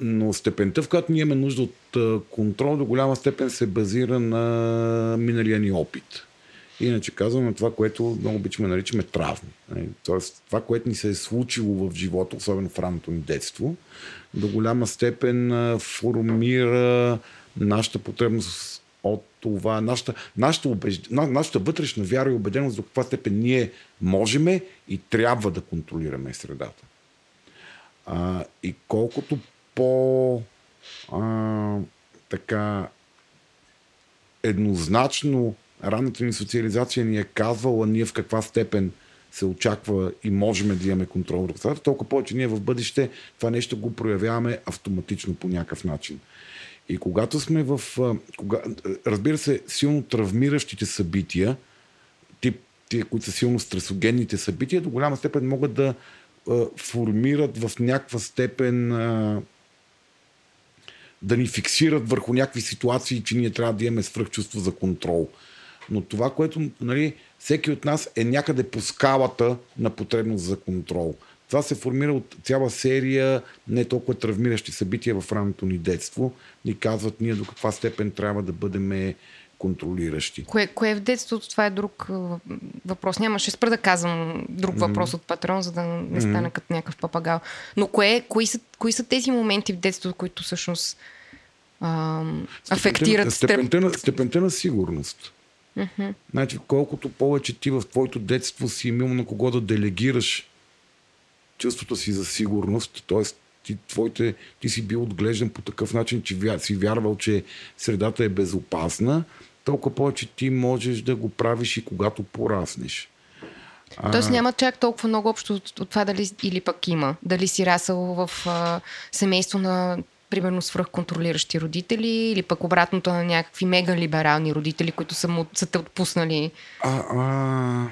но степента, в която ние имаме нужда от контрол, до голяма степен се базира на миналия ни опит. Иначе казваме това, което много обичаме наричаме травми. Нали? Тоест, това, което ни се е случило в живота, особено в ранното ни детство, до голяма степен формира нашата потребност от това, нашата, нашата, убежд... на- нашата вътрешна вяра и убеденост до каква степен ние можеме и трябва да контролираме средата. А, и колкото по а, така еднозначно ранната ни социализация ни е казвала ние в каква степен се очаква и можем да имаме контрол върху средата, толкова повече ние в бъдеще това нещо го проявяваме автоматично по някакъв начин. И когато сме в... Кога, разбира се, силно травмиращите събития, тип, тия, които са силно стресогенните събития, до голяма степен могат да формират в някаква степен да ни фиксират върху някакви ситуации, че ние трябва да имаме свръхчувство за контрол. Но това, което нали, всеки от нас е някъде по скалата на потребност за контрол. Това се формира от цяла серия не толкова травмиращи събития в ранното ни детство. Ни казват ние до каква степен трябва да бъдем контролиращи. Кое, кое е в детството? Това е друг въпрос. Няма, ще спра да казвам друг mm-hmm. въпрос от патрон, за да не стана mm-hmm. като някакъв папагал. Но кое, кои, са, кои са тези моменти в детството, които всъщност а, афектират степента, на, степента на сигурност. Mm-hmm. Значи, колкото повече ти в твоето детство си имал на кого да делегираш чувството си за сигурност, т.е. Ти, твоите, ти си бил отглеждан по такъв начин, че вя, си вярвал, че средата е безопасна, толкова повече ти можеш да го правиш и когато пораснеш. А... Тоест няма чак толкова много общо от, от това дали или пък има. Дали си расъл в а, семейство на примерно свръхконтролиращи родители или пък обратното на някакви мега либерални родители, които са, му, са те отпуснали. А, а...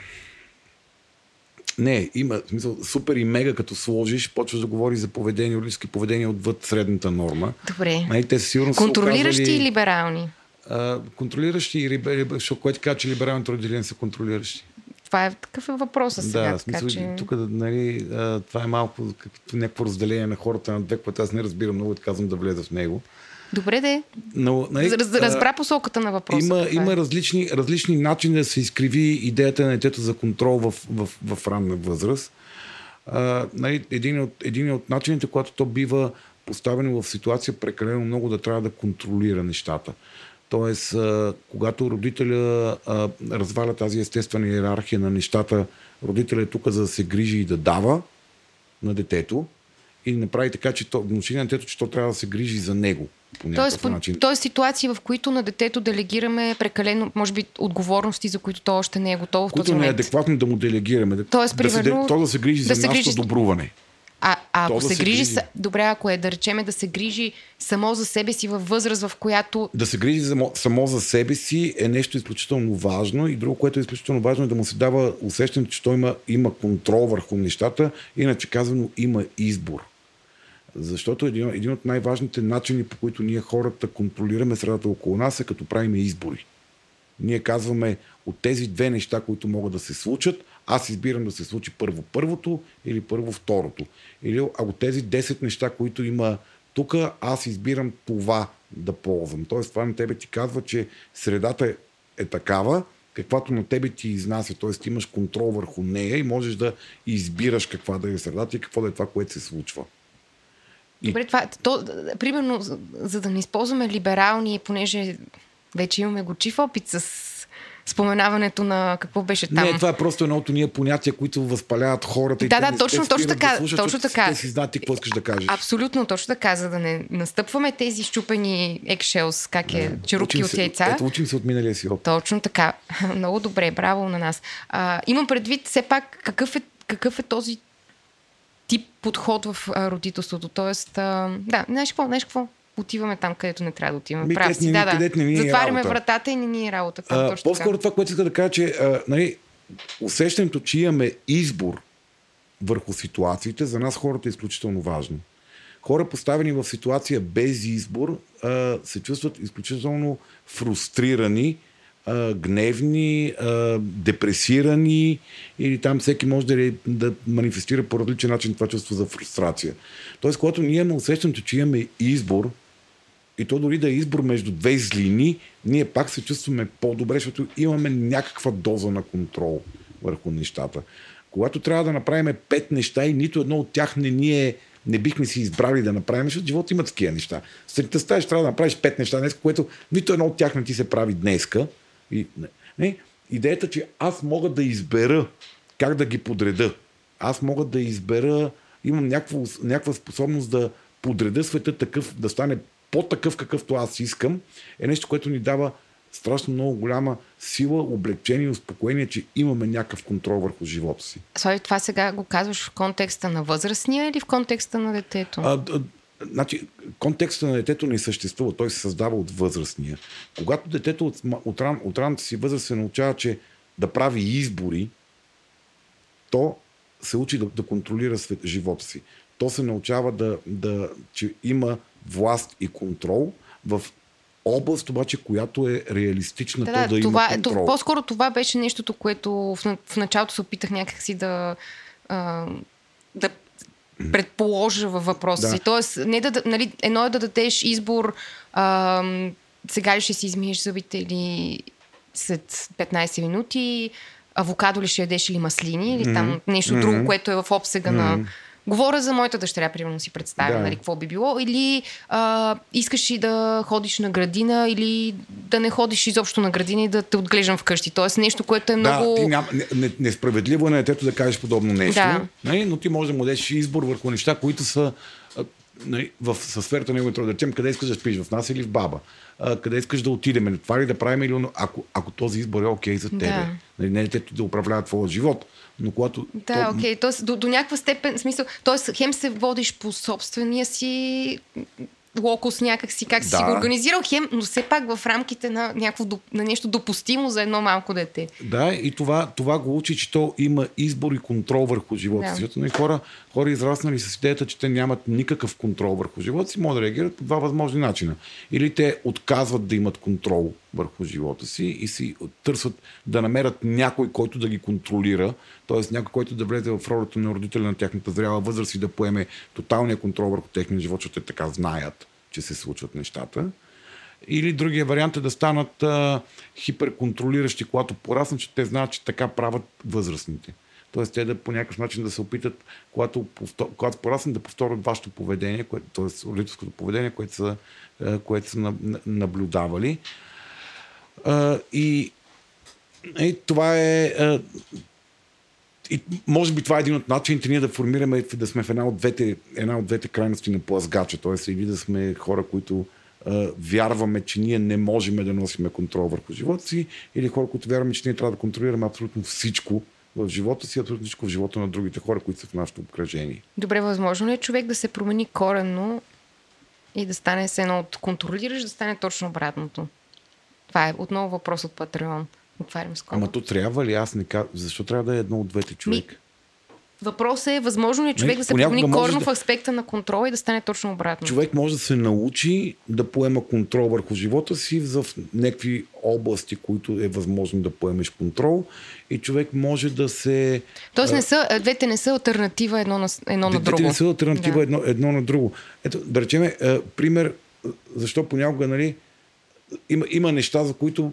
Не, има смисъл, супер и мега, като сложиш, почваш да говориш за поведение, родителски поведение отвъд средната норма. Добре. Нали, те сигурно са Контролиращи оказали, и либерални. А, контролиращи и либерални, ти казва, че либералните не са контролиращи? Това е такъв е въпросът сега. Да, смисъл, така, че... тук нали, това е малко като някакво разделение на хората на две, което аз не разбирам много и казвам да влеза в него. Добре, де. Но, нали, Раз, разбра посоката на въпроса. Има, е. има различни, различни начини да се изкриви идеята на детето за контрол в, в, в ранна възраст. А, нали, един, от, един от начините, когато то бива поставено в ситуация прекалено много да трябва да контролира нещата. Тоест, а, когато родителя а, разваля тази естествена иерархия на нещата, родителя е тук за да се грижи и да дава на детето и направи така, че то, внуши на детето, че то трябва да се грижи за него по Тоест, по, начин. тоест ситуации, в които на детето делегираме прекалено, може би, отговорности, за които то още не е готово в този които не е адекватно да му делегираме. Тоест, да се, примерно, то да се грижи да за се нашето грижи- добруване. А, а ако То да се, се грижи, грижи. добре, ако е да речеме да се грижи само за себе си във възраст, в която Да се грижи само, само за себе си е нещо изключително важно и друго, което е изключително важно е да му се дава усещането, че той има, има контрол върху нещата, иначе казано има избор. Защото един, един от най-важните начини, по които ние хората контролираме средата около нас е като правиме избори. Ние казваме от тези две неща, които могат да се случат, аз избирам да се случи първо първото или първо второто. Или а от тези 10 неща, които има тук, аз избирам това да ползвам. Тоест това на тебе ти казва, че средата е, е такава, каквато на тебе ти изнася, ти имаш контрол върху нея и можеш да избираш каква да е средата и какво да е това, което се случва. И- Добре, това, то, примерно, за, да не използваме либерални, понеже вече имаме горчив опит с споменаването на какво беше там. Не, това е просто едно от ние понятия, които възпаляват хората. и Да, те да, не- точно- точно така, Да слушат, точно така. Те си знаят ти какво искаш да кажеш. Абсолютно, точно така, за да не настъпваме тези щупени eggshells, как е, черупки Учим от се- яйца. Ето, учим се от миналия си опит. Точно така. Много добре, браво на нас. А, имам предвид все пак какъв е, какъв е този тип подход в а, родителството. Тоест, а, да, знаеш какво, знаеш какво? Отиваме там, където не трябва да отиваме. Ми, Прав си, да, да. не ни е Затваряме работа. вратата и не ни е работа. Там, А, точно по-скоро така. това, което иска да кажа, че а, нали, усещането, че имаме избор върху ситуациите, за нас хората е изключително важно. Хора, поставени в ситуация без избор, а, се чувстват изключително фрустрирани, а, гневни, а, депресирани или там всеки може да, да манифестира по различен начин това чувство за фрустрация. Тоест, когато ние имаме усещането, че имаме избор, и то дори да е избор между две злини, ние пак се чувстваме по-добре, защото имаме някаква доза на контрол върху нещата. Когато трябва да направим пет неща и нито едно от тях не ни е не бихме си избрали да направим, защото живота има такива неща. Сутринта ставаш, трябва да направиш пет неща днес, което нито едно от тях не ти се прави днеска. И, не, не, идеята, че аз мога да избера как да ги подреда. Аз мога да избера, имам някаква, някаква способност да подреда света такъв, да стане по-такъв какъвто аз искам, е нещо, което ни дава страшно много голяма сила, облегчение и успокоение, че имаме някакъв контрол върху живота си. Слави, това сега го казваш в контекста на възрастния или в контекста на детето? А, значи, контекста на детето не съществува, той се създава от възрастния. Когато детето от, от, ран, от ранната си възраст се научава, че да прави избори, то се учи да, да контролира свет, живота си. То се научава да, да, че има власт и контрол в област, обаче, която е реалистична, Да, то да, това, има е- контрол. по-скоро това беше нещото, което в, в началото се опитах някакси да, а, да предположа във въпроса Да. си. Тоест, не да, нали, едно е да дадеш избор а, сега ли ще си измиеш зъбите или след 15 минути, авокадо ли ще ядеш или маслини, или там нещо друго, което е в обсега на... Говоря за моята дъщеря, примерно си представя, Да. нали, какво би било. Или а, искаш ли да ходиш на градина, или да не ходиш изобщо на градина и да те отглеждам вкъщи. Тоест нещо, което е много... Да, ти ням, не, не, несправедливо е на детето да кажеш подобно нещо, Да. нали? но ти можеш да му дадеш избор върху неща, които са нали, в със сферата на неговото да речем, къде искаш да спиш, в нас или в баба, а, къде искаш да отидем, това ли да правим или ако, ако този избор е окей за тебе. Да. Нали, не е детето да управлява твоя живот, но когато... Да, то- окей. Тоест, до, до някаква степен, смисъл, тоест, хем се водиш по собствения си локус някакси, как си Да. си го организирал, хем, но все пак в рамките на, някакво, на нещо допустимо за едно малко дете. Да, и това, това го учи, че то има избор и контрол върху живота Да. си. Защото нали, хора, хора израснали с идеята, че те нямат никакъв контрол върху живота си, могат да реагират по два възможни начина. Или те отказват да имат контрол върху живота си и си търсят да намерят някой, който да ги контролира, т.е. някой, който да влезе в ролята на родителя на тяхната зряла възраст и да поеме тоталния контрол върху техния живот, защото те така знаят, че се случват нещата. Или другия вариант е да станат а, хиперконтролиращи, когато пораснат, че те знаят, че така правят възрастните. Тоест те да по някакъв начин да се опитат, когато, повтор, когато пораснат, да повторят вашето поведение, което, т.е. родителското поведение, което са, което са на- на- наблюдавали. И, и това е. И може би това е един от начините ние да формираме, да сме в една от двете, една от двете крайности на плазгача. Т.е. или да сме хора, които а, вярваме, че ние не можем да носиме контрол върху живота си, или хора, които вярваме, че ние трябва да контролираме абсолютно всичко, в живота си, абсолютно всичко в живота на другите хора, които са в нашето обкръжение. Добре, възможно ли е човек да се промени коренно и да стане се едно от контролираш, да стане точно обратното? Това е отново въпрос от Патреон. Отварям скоро. Ама то трябва ли? Аз не казвам. Защо трябва да е едно от двете човек? Ми, Въпросът е, възможно ли е човек Не, да се промени коренно да- в аспекта на контрола и да стане точно обратно? Човек може да се научи да поема контрол върху живота си в някакви области, които е възможно да поемеш контрол и човек може да се... Тоест, не са, двете не са альтернатива едно на, едно на Двете друго. не са альтернатива Да. едно, едно на друго. Ето, да речем, пример, защо понякога, нали, има, има неща, за които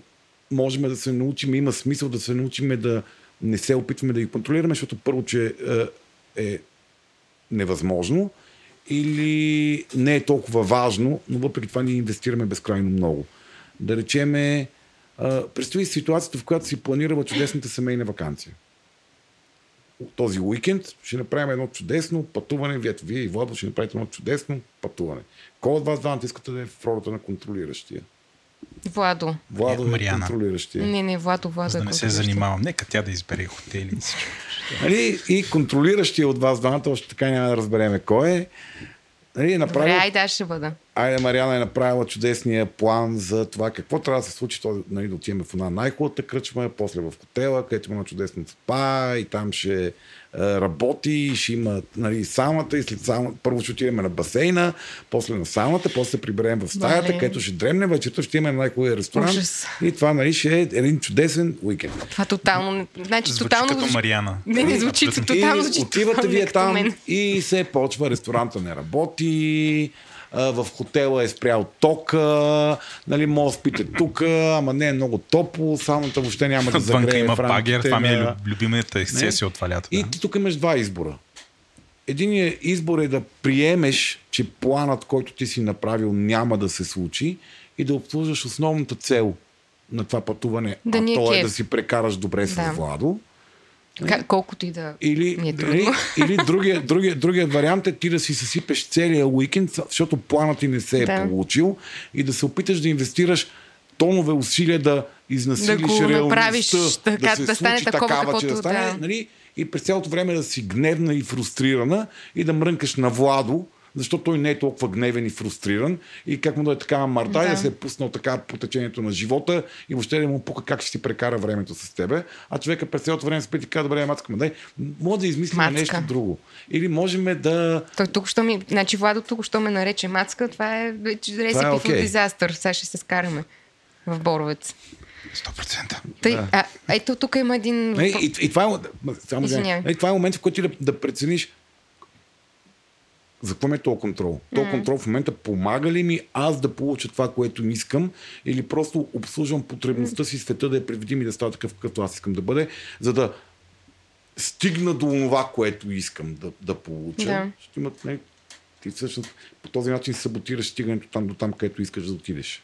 можем да се научим, има смисъл да се научим да не се опитваме да ги контролираме, защото първо, че е, е невъзможно или не е толкова важно, но въпреки това ние инвестираме безкрайно много. Да речеме, си ситуацията, в която си планирала чудесната семейна вакансия. Този уикенд ще направим едно чудесно пътуване. Вие, вие и Владо ще направите едно чудесно пътуване. Кой от вас двамата искате да е в ролята на контролиращия? Владо. Владо е Мариана. контролиращия. Не, не, Владо, Владо За е да не се контролиращ. занимавам. Нека тя да избере хотели. и всичко. Нали? И контролиращия от вас двамата, още така няма да разбереме кой е. Нали, Добре, направил айде, аз ще бъда. Айде, Мариана е направила чудесния план за това какво трябва да се случи, то, нали, да отидем в една най-хубавата кръчма, после в хотела, където има чудесно спа и там ще е, работи, ще има нали, самата и след самата, първо ще отидем на басейна, после на самата, после се приберем в стаята, Мале. където ще дремне вечерта, ще имаме най-хубавия ресторант Ужас. и това нали, ще е един чудесен уикенд. Това тотално... Значи, Звучи тотално... като Мариана. Не, не звучи, тотално и звучи отивате вие там и се почва, ресторанта не работи, в хотела е спрял тока, нали, може да спите тук, ама не е много топло, самата въобще няма да Вънка загрее има в рамките пагер. Това ми е любимата ексцесия от това лято. И да. ти тук имаш два избора. Единият избор е да приемеш, че планът, който ти си направил, няма да се случи и да обслужваш основната цел на това пътуване, Да а е то е кеф. да си прекараш добре с Да. Владо. Ка- Колкото и да Или, ми е или, трудно. или другия, другия, другия вариант е ти да си съсипеш целия уикенд, защото планът ти не се е Да. получил и да се опиташ да инвестираш тонове усилия да изнасилиш Да го реалността, така, се да стане случи такова, такава, че да стане, да. нали? И през цялото време да си гневна и фрустрирана и да мрънкаш на Владо, защото той не е толкова гневен и фрустриран и как му да е такава мардай да. Да. се е пуснал така по течението на живота и въобще да му пука как ще си прекара времето с тебе, а човека през цялото време спи и казва, добре, мацка, ма дай, може да измислим Мацка. нещо друго. Или можем да... Той тук що ми... Значи Владо тук що ме нарече мацка, това е вече рецепи for окей. disaster. Сега ще се скараме в Боровец. 100%. Тъй, Да. а, ето тук има един... Нали, и, и, това е, само нали, това е момент, в който ти да, да прецениш за какво ме е този контрол? Този контрол в момента помага ли ми аз да получа това, което искам, или просто обслужвам потребността си света да е предвидим и да става такъв, какъвто аз искам да бъде, за да стигна до това, което искам да, да получа. Да. Ще имат, не, ти всъщност по този начин саботираш стигането там до там, където искаш да отидеш.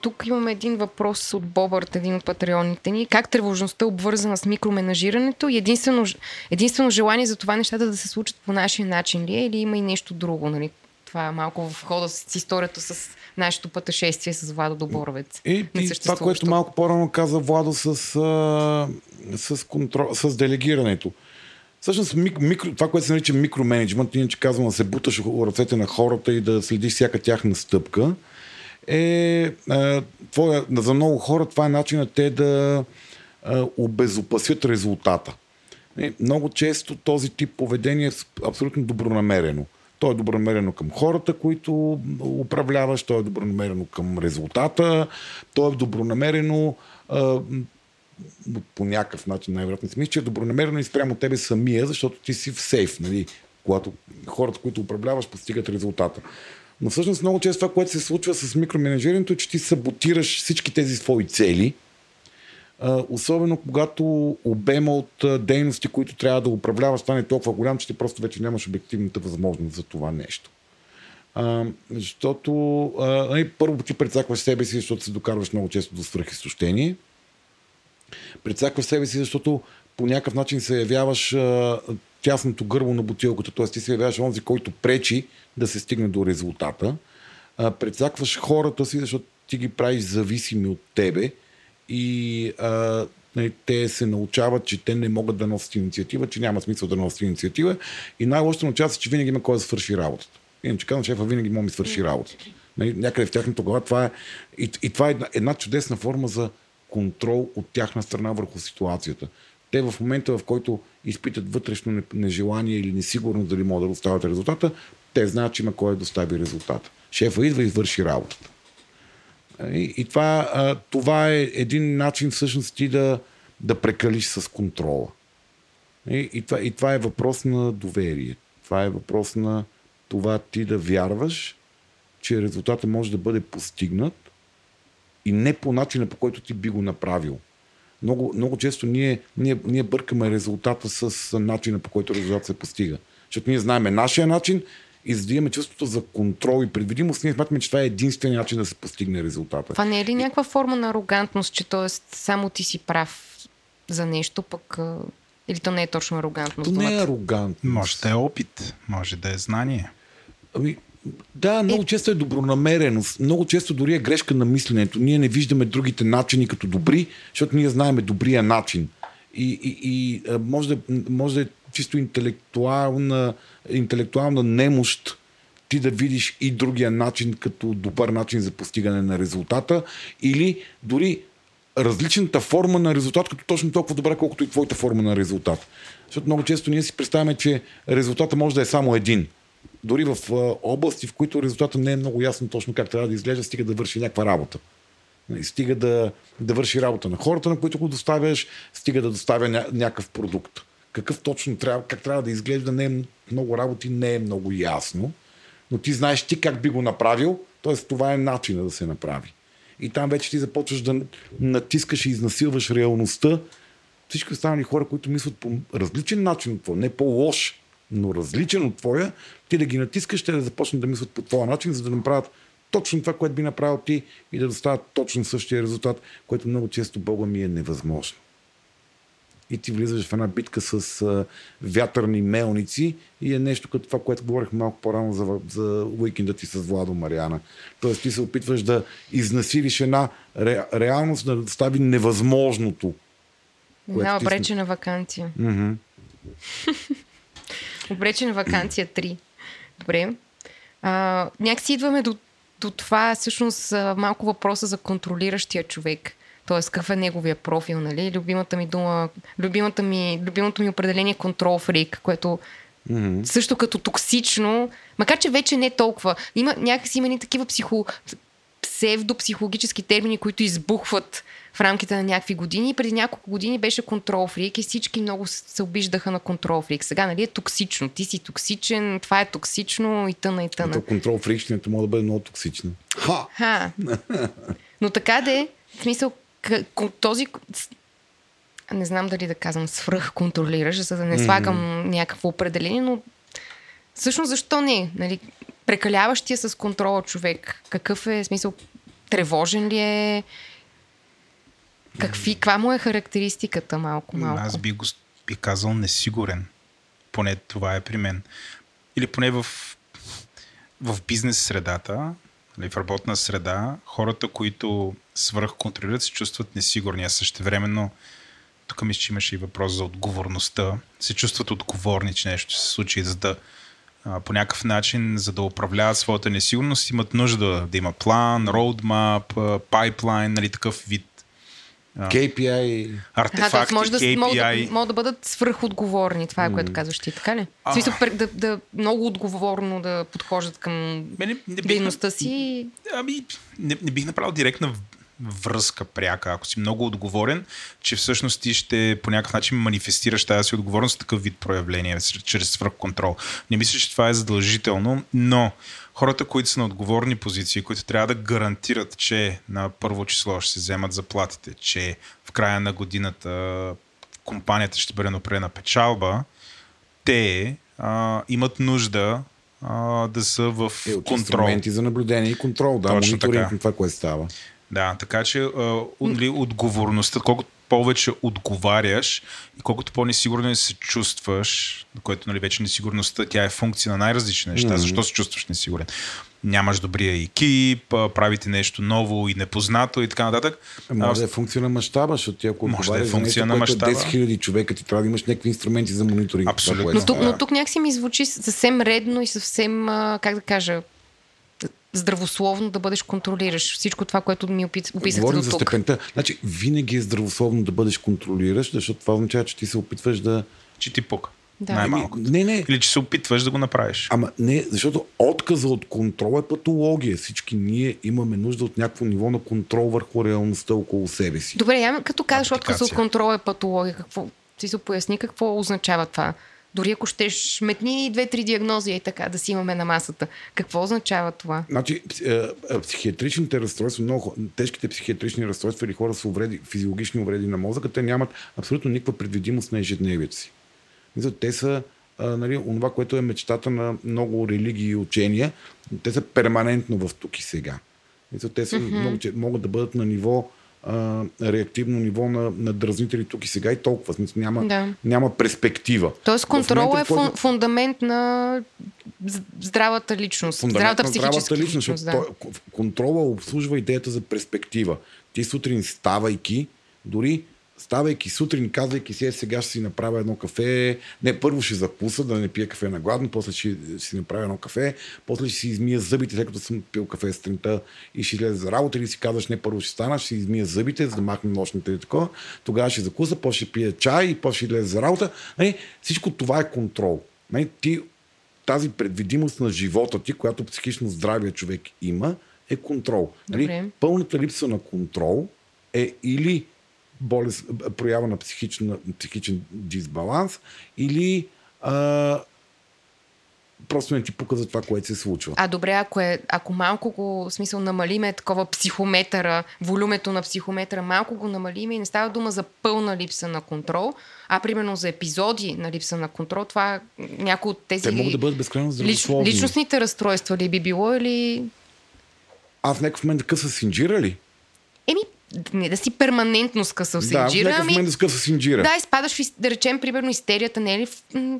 Тук имаме един въпрос от Бобърт, един от патреоните ни. Как тревожността е обвързана с микроменажирането и единствено, единствено желание за това нещата да се случат по нашия начин ли е или има и нещо друго? Нали? Това е малко в хода с историята с нашето пътешествие с Владо до Боровец. И, и това, което малко по-рано каза Владо с, с, контрол, с делегирането. Всъщност, мик, микро, това, което се нарича микроменеджмент, иначе казвам да се буташ в ръцете на хората и да следиш всяка тяхна стъпка, е, а, твоя, за много хора това е начинът те да а, обезопасят резултата. Е, много често този тип поведение е абсолютно добронамерено. То е добронамерено към хората, които управляваш, то е добронамерено към резултата, то е добронамерено м, по някакъв начин, най-вероятно си мисля, че е добронамерено и спрямо тебе самия, защото ти си в сейф, нали? когато хората, които управляваш, постигат резултата. Но всъщност много често това, което се случва с микроменеджирането е, че ти саботираш всички тези свои цели, особено когато обема от дейности, които трябва да управляваш, стане толкова голям, че ти просто вече нямаш обективната възможност за това нещо. А, защото а, първо ти прецакваш себе си, защото се докарваш много често до свръхизтощение. Прецакваш себе си, защото по някакъв начин се явяваш а, тясното гърло на бутилката, т.е. ти се явяваш онзи, който пречи да се стигне до резултата. А, прецакваш хората си, защото ти ги правиш зависими от тебе и а, нали, те се научават, че те не могат да носят инициатива, че няма смисъл да носят инициатива и най-лошото научава се, че винаги има кой да свърши работата. Иначе казвам, шефа винаги може да ми свърши работата. Нали, някъде в тяхната глава това е и, и това е една, една чудесна форма за контрол от тяхна страна върху ситуацията. Те в момента, в който изпитат вътрешно не- нежелание или несигурност дали могат да доставят резултата, те знаят, че има кой да достави резултата. Шефа идва и върши работата. И, и това, това е един начин всъщност ти да, да прекалиш с контрола. И, и, това, и това е въпрос на доверие. Това е въпрос на това ти да вярваш, че резултата може да бъде постигнат и не по начина, по който ти би го направил. Много, много често ние, ние, ние бъркаме резултата с начина, по който резултат се постига. Защото ние знаеме нашия начин и за да имаме чувството за контрол и предвидимост, ние смятаме, че това е единствения начин да се постигне резултата. Това не е ли някаква форма на арогантност, че т.е. само ти си прав за нещо, пък... Или то не е точно арогантност? То не е думата? арогантно. Може да е опит, може да е знание. Ами, да, много често е добронамереност. Много често дори е грешка на мисленето. Ние не виждаме другите начини като добри, защото ние знаем добрия начин. И, и, и може, да, може да е чисто интелектуална, интелектуална немощ ти да видиш и другия начин като добър начин за постигане на резултата или дори различната форма на резултат като точно толкова добра, колкото и твоята форма на резултат. Защото много често ние си представяме, че резултата може да е само един. Дори в области, в които резултата не е много ясно точно как трябва да изглежда, стига да върши някаква работа. Нали, Стига да, да върши работа на хората, на които го доставяш, стига да доставя ня, някакъв продукт. Какъв точно трябва, как трябва да изглежда, не е много работи, не е много ясно. Но ти знаеш ти как би го направил, т.е. това е начина да се направи. И там вече ти започваш да натискаш и изнасилваш реалността. Всички останали хора, които мислят по различен начин от твоя, не по-лош, но различен от твоя, ти да ги натискаш, те да започнат да мислят по твоя начин, за да направят точно това, което би направил ти и да доставят точно същия резултат, което много често Бога ми е невъзможно. И ти влизаш в една битка с а, вятърни мелници и е нещо като това, което говорих малко по-рано за, за уикенда ти с Владо Мариана. Тоест ти се опитваш да изнасилиш една ре, реалност, да достави невъзможното. Една което ти обречена вакансия. Мгм. Обречена вакансия 3. Добре. А, някакси идваме до, до това, всъщност, малко въпроса за контролиращия човек. Тоест, какъв е неговия профил, нали? Любимата ми дума, любимата ми, любимото ми определение е контрол фрик, което Мгм. също като токсично, макар че вече не толкова. Има някакси има ни такива психо, псевдопсихологически термини, които избухват в рамките на някакви години. Преди няколко години беше контрол фрик и всички много се обиждаха на контрол фрик. Сега, нали, е токсично. Ти си токсичен, това е токсично и тъна и тъна. То контрол фрикшнето може да бъде много токсично. Ха! Ха. Но така де, в смисъл, този не знам дали да казвам свръхконтролираш, за да не слагам някакво определение, но всъщност защо не? Нали, прекаляващия с контрола човек, какъв е, смисъл, тревожен ли е? Какви, каква му е характеристиката малко, малко? Аз би го би казал несигурен. Поне това е при мен. Или поне в, в бизнес средата, или в работна среда, хората, които свръх контролират, се чувстват несигурни. А същевременно, тук мисля, че имаше и въпрос за отговорността, се чувстват отговорни, че нещо се случи, за да а, по някакъв начин, за да управляват своята несигурност, имат нужда да има план, роудмап, пайплайн, нали, такъв вид KPI. Артефакти, т.е. може да, могат, KPI. да, могат да бъдат свръхотговорни, това е което казваш ти, така ли? В смисъл, да, да много отговорно да подхождат към Мене не бих, дейността си. Ами, не, не бих направил директна връзка пряка, ако си много отговорен, че всъщност ти ще по някакъв начин манифестираш тази си отговорност такъв вид проявление, чрез свръхконтрол. Не мисля, че това е задължително, но хората, които са на отговорни позиции, които трябва да гарантират, че на първо число ще се вземат заплатите, че в края на годината компанията ще бъде направена печалба, те а, имат нужда а, да са в Е, контрол. инструменти за наблюдение и контрол, да, Точно мониторинг на това, което става. Да, така че а, нали, отговорността, колкото повече отговаряш и колкото по-несигурно се чувстваш, което нали, вече несигурността, тя е функция на най-различни неща. Мгм. Защо се чувстваш несигурен? Нямаш добрия екип, правите нещо ново и непознато и така нататък. Може да е функция на мащаба, защото ти ако Може да е функция на е мащаба. 10 000 човека, ти трябва да имаш някакви инструменти за мониторинг. на това, Абсолютно. което Но тук, но тук някакси ми звучи съвсем редно и съвсем, как да кажа, здравословно да бъдеш контролираш всичко това, което ми опис, описахте Говорим до за тук. степента. Значи, винаги е здравословно да бъдеш контролиращ, защото това означава, че ти се опитваш да... Че ти пука. Да. Най-малко. Не, не. Или че се опитваш да го направиш. Ама не, защото отказа от контрол е патология. Всички ние имаме нужда от някакво ниво на контрол върху реалността около себе си. Добре, я, като казваш отказ от контрол е патология, какво, ти се поясни какво означава това? Дори ако щеш метни две-три диагнози и така да си имаме на масата. Какво означава това? Значи, е, е, психиатричните разстройства, много тежките психиатрични разстройства или хора с увреди, физиологични увреди на мозъка, те нямат абсолютно никаква предвидимост на ежедневието си. Те са а, нали, онова, което е мечтата на много религии и учения, те са перманентно в тук и сега. Те са, mm-hmm. много, че могат да бъдат на ниво а, реактивно ниво на, на дразнители тук и сега и толкова. Смисъл, няма, Да. няма перспектива. Тоест контрол е който- фун, фундамент на здравата личност. фундамент здравата на здравата личност. личност. да. той- контрола обслужва идеята за перспектива. Ти сутрин ставайки, дори ставайки сутрин, казвайки си, е, сега ще си направя едно кафе. Не, първо ще запуса, да не пия кафе на гладно, после ще, ще си направя едно кафе, после ще си измия зъбите, след като съм пил кафе сутринта и ще излезе за работа или си казваш, не, първо ще стана, ще си измия зъбите, за да махна нощните и такова. Тогава ще закуса, после ще пия чай и после ще излезе за работа. Нали, всичко това е контрол. Нали, ти тази предвидимост на живота ти, която психично здравия човек има, е контрол. Нали? Пълната липса на контрол е или болест, проява на психична, психичен дисбаланс, или а, просто не ти пука за това, което се случва. А добре, ако, е, ако малко го, в смисъл, намалиме такова психометъра, волюмето на психометъра, малко го намалиме и не става дума за пълна липса на контрол, а примерно за епизоди на липса на контрол, това някои от тези Те могат да бъдат безкрайно лич, здравословни. личностните разстройства ли би било или... А в някакъв момент такъв са синджирали? Не да си перманентно скъсал Да, в синджира, ами... момент такъв са синджира. Да, изпадаш в, да речем, примерно, истерията, не е ли в,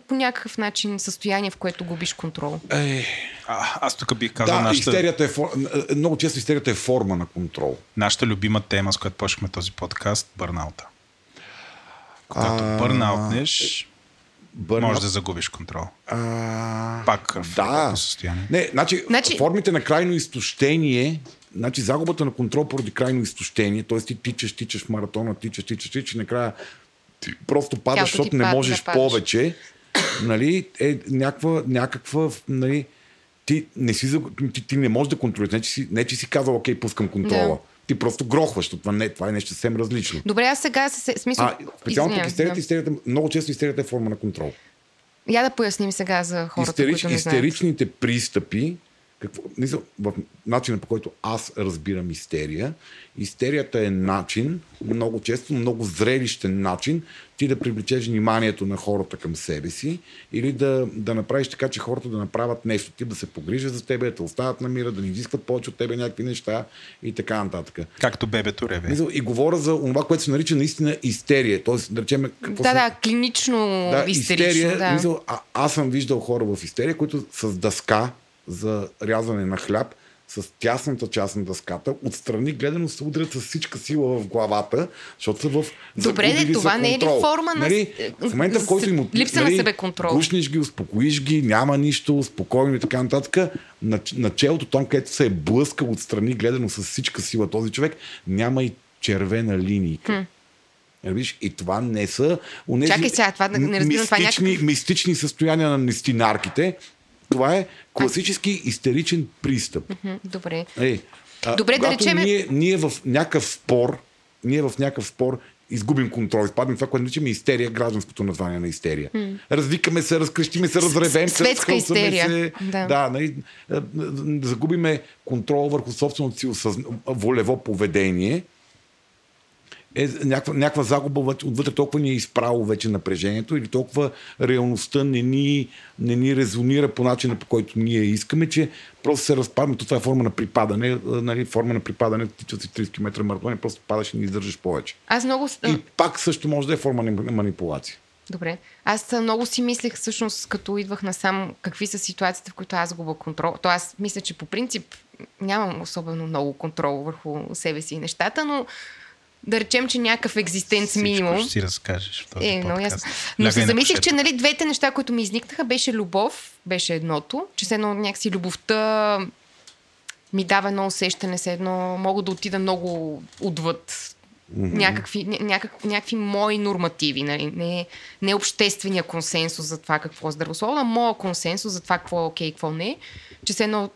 по някакъв начин състояние, в което губиш контрол? Е, А, аз тук бих казал да, нашата, истерията е, фор... много често истерията е форма на контрол. нашата любима тема, с която почнахме този подкаст, бърнаута. Когато А, бърнаутнеш, Бърна... може да загубиш контрол. А... Пак в Да. състояние. Не, значи, Значи- формите на крайно изтощение, значи загубата на контрол поради крайно изтощение, т.е. ти тичаш, тичаш в маратона, тичаш, тичаш, тичаш и накрая ти просто падаш, Тялото защото не пада, можеш да повече, нали, е някаква, някаква, нали, ти не, си, ти, ти не можеш да контролираш. Не, че си, не, че си казал, окей, пускам контрола. Да. Ти просто грохваш, това, не, това е нещо съвсем различно. Добре, аз сега се, смисъл... А, специално извинявам, истерията, да. истерията, много често истерията е форма на контрол. Я да поясним сега за хората, Истерич, които не знаят. истеричните пристъпи, какво, мисля, в начина по който аз разбирам истерия, истерията е начин, много често, много зрелищен начин, ти да привлечеш вниманието на хората към себе си или да, да направиш така, че хората да направят нещо, ти да се погрижат за тебе, да те оставят на мира, да не изискват повече от тебе някакви неща и така нататък. Както бебето реве. Мисля, и говоря за това, което се нарича наистина истерия. Тоест, да речем, какво Да, се- да, клинично да, истерично. истерия. да. Мисъл, а, аз съм виждал хора в истерия, които с дъска за рязане на хляб, с тясната част на дъската, отстрани гледано се удрят с всичка сила в главата, защото са в Добре, де, това не е ли контрол. форма на нали, В момента, в който им липса на нали, себеконтрол? Гушнеш ги, успокоиш ги, няма нищо, спокойно и така нататък. На, на челото, там, където се е блъскал отстрани, гледано с всичка сила този човек, няма и червена линийка. Е, Виж, и това не са унези Чакай сега, това не разбирам, това е мистични, някакъв- мистични състояния на нестинарките. Това е класически истеричен пристъп. Добре. Е, А, Добре, да речем- Ние, ние в някакъв спор, ние в някакъв спор изгубим контрол, изпадаме в това, което наричаме истерия, гражданското название на истерия. Развикаме се, разкрещиме се, разревем се, истерия. се. Да. да нали, загубиме контрол върху собственото си осъзн... волево поведение. Е някаква, някаква загуба вътре- отвътре толкова ни е изправо вече напрежението или толкова реалността не ни, не ни резонира по начина по който ние искаме, че просто се разпадаме. То Това е форма на припадане. Нали, форма на припадане, тича си 30 км маратон и просто падаш и не издържаш повече. Аз много... И пак също може да е форма на манипулация. Добре. Аз много си мислех всъщност, като идвах насам, какви са ситуациите, в които аз губа контрол. То аз мисля, че по принцип нямам особено много контрол върху себе си и нещата, но да речем, че някакъв екзистенц минимум. Всичко ще си разкажеш в този Е, много ясно. Но Лягай се замислих, че нали, двете неща, които ми изникнаха, беше любов, беше едното, че все едно някакси любовта ми дава едно усещане, все едно мога да отида много отвъд някакви, ня- някак, някакви мои нормативи, нали? не, не обществения консенсус за това какво е здравословно, а моя консенсус за това какво е окей какво не, че все едно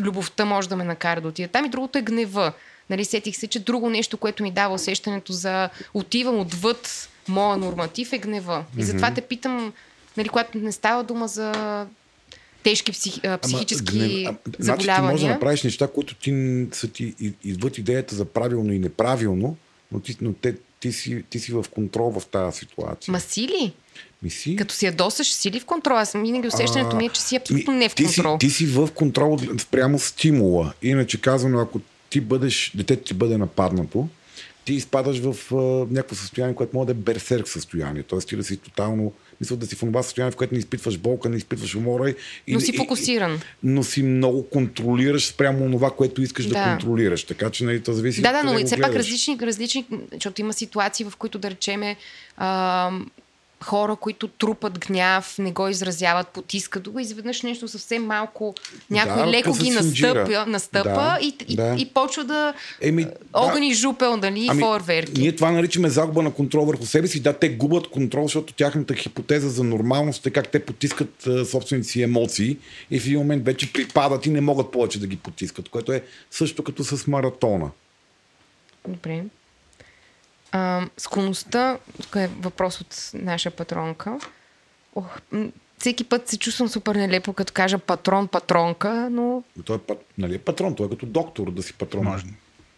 любовта може да ме накара да отида там и другото е гнева. Нали, сетих се, че друго нещо, което ми дава усещането за отивам отвъд моя норматив е гнева. И затова те питам, нали, когато не става дума за тежки псих, психически гнев- а, Значи ти заболявания. можеш да направиш неща, които ти са ти и- идват идеята за правилно и неправилно, но ти, но те, ти, си, ти си в контрол в тази ситуация. Ма си ли? Ми си? Като си ядосаш, си ли в контрол? Аз винаги усещането ми е, че си абсолютно Ми, не в ти си, контрол. ти си в контрол спрямо стимула. Иначе казано, ако ти бъдеш, детето ти бъде нападнато, ти изпадаш в а, някакво състояние, което може да е берсерк състояние. Тоест ти да си тотално, мисля да си в това състояние, в което не изпитваш болка, не изпитваш умора. И, Но си и- фокусиран. И, но си много контролираш спрямо това, което искаш да, Да. контролираш. Така че нали, то зависи Да, да, но все пак различни, различни, защото има ситуации, в които да речеме а, хора, които трупат гняв, не го изразяват, потискат го, изведнъж нещо съвсем малко, някой Да, леко ги настъпя, настъпа Да, и, и, да. и почва да Еми, да. огън и жупел, нали, ами, фойерверки. Ние това наричаме загуба на контрол върху себе си. Да, те губят контрол, защото тяхната хипотеза за нормалност е как те потискат а, собствените си емоции и в един момент вече припадат и не могат повече да ги потискат, което е също като с маратона. Добре. А, склонността, тук е въпрос от наша патронка. Ох, всеки път се чувствам супер нелепо, като кажа патрон, патронка, но Но той е, нали, е патрон, той е като доктор да си патрон. Може,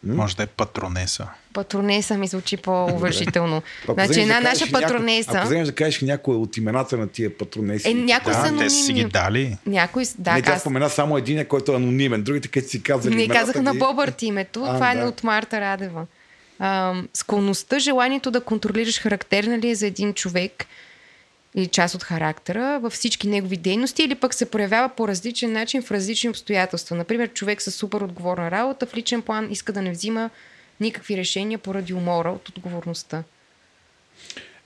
може да е патронеса. патронеса ми звучи по-уважително. Значи една да наша патронеса... Ако вземеш да кажеш някой от имената на тия патронеси. Е, някои са Да, те са си ги анонимни. дали. Някой, с- да, не, тя аз спомена само един, който е анонимен. Другите, където си казали не казах на Бобърт името. А, това е да. от Марта Радева. А, склонността, желанието да контролираш характерна ли е за един човек или част от характера във всички негови дейности или пък се проявява по различен начин в различни обстоятелства. Например, човек с супер отговорна работа в личен план иска да не взима никакви решения поради умора от отговорността.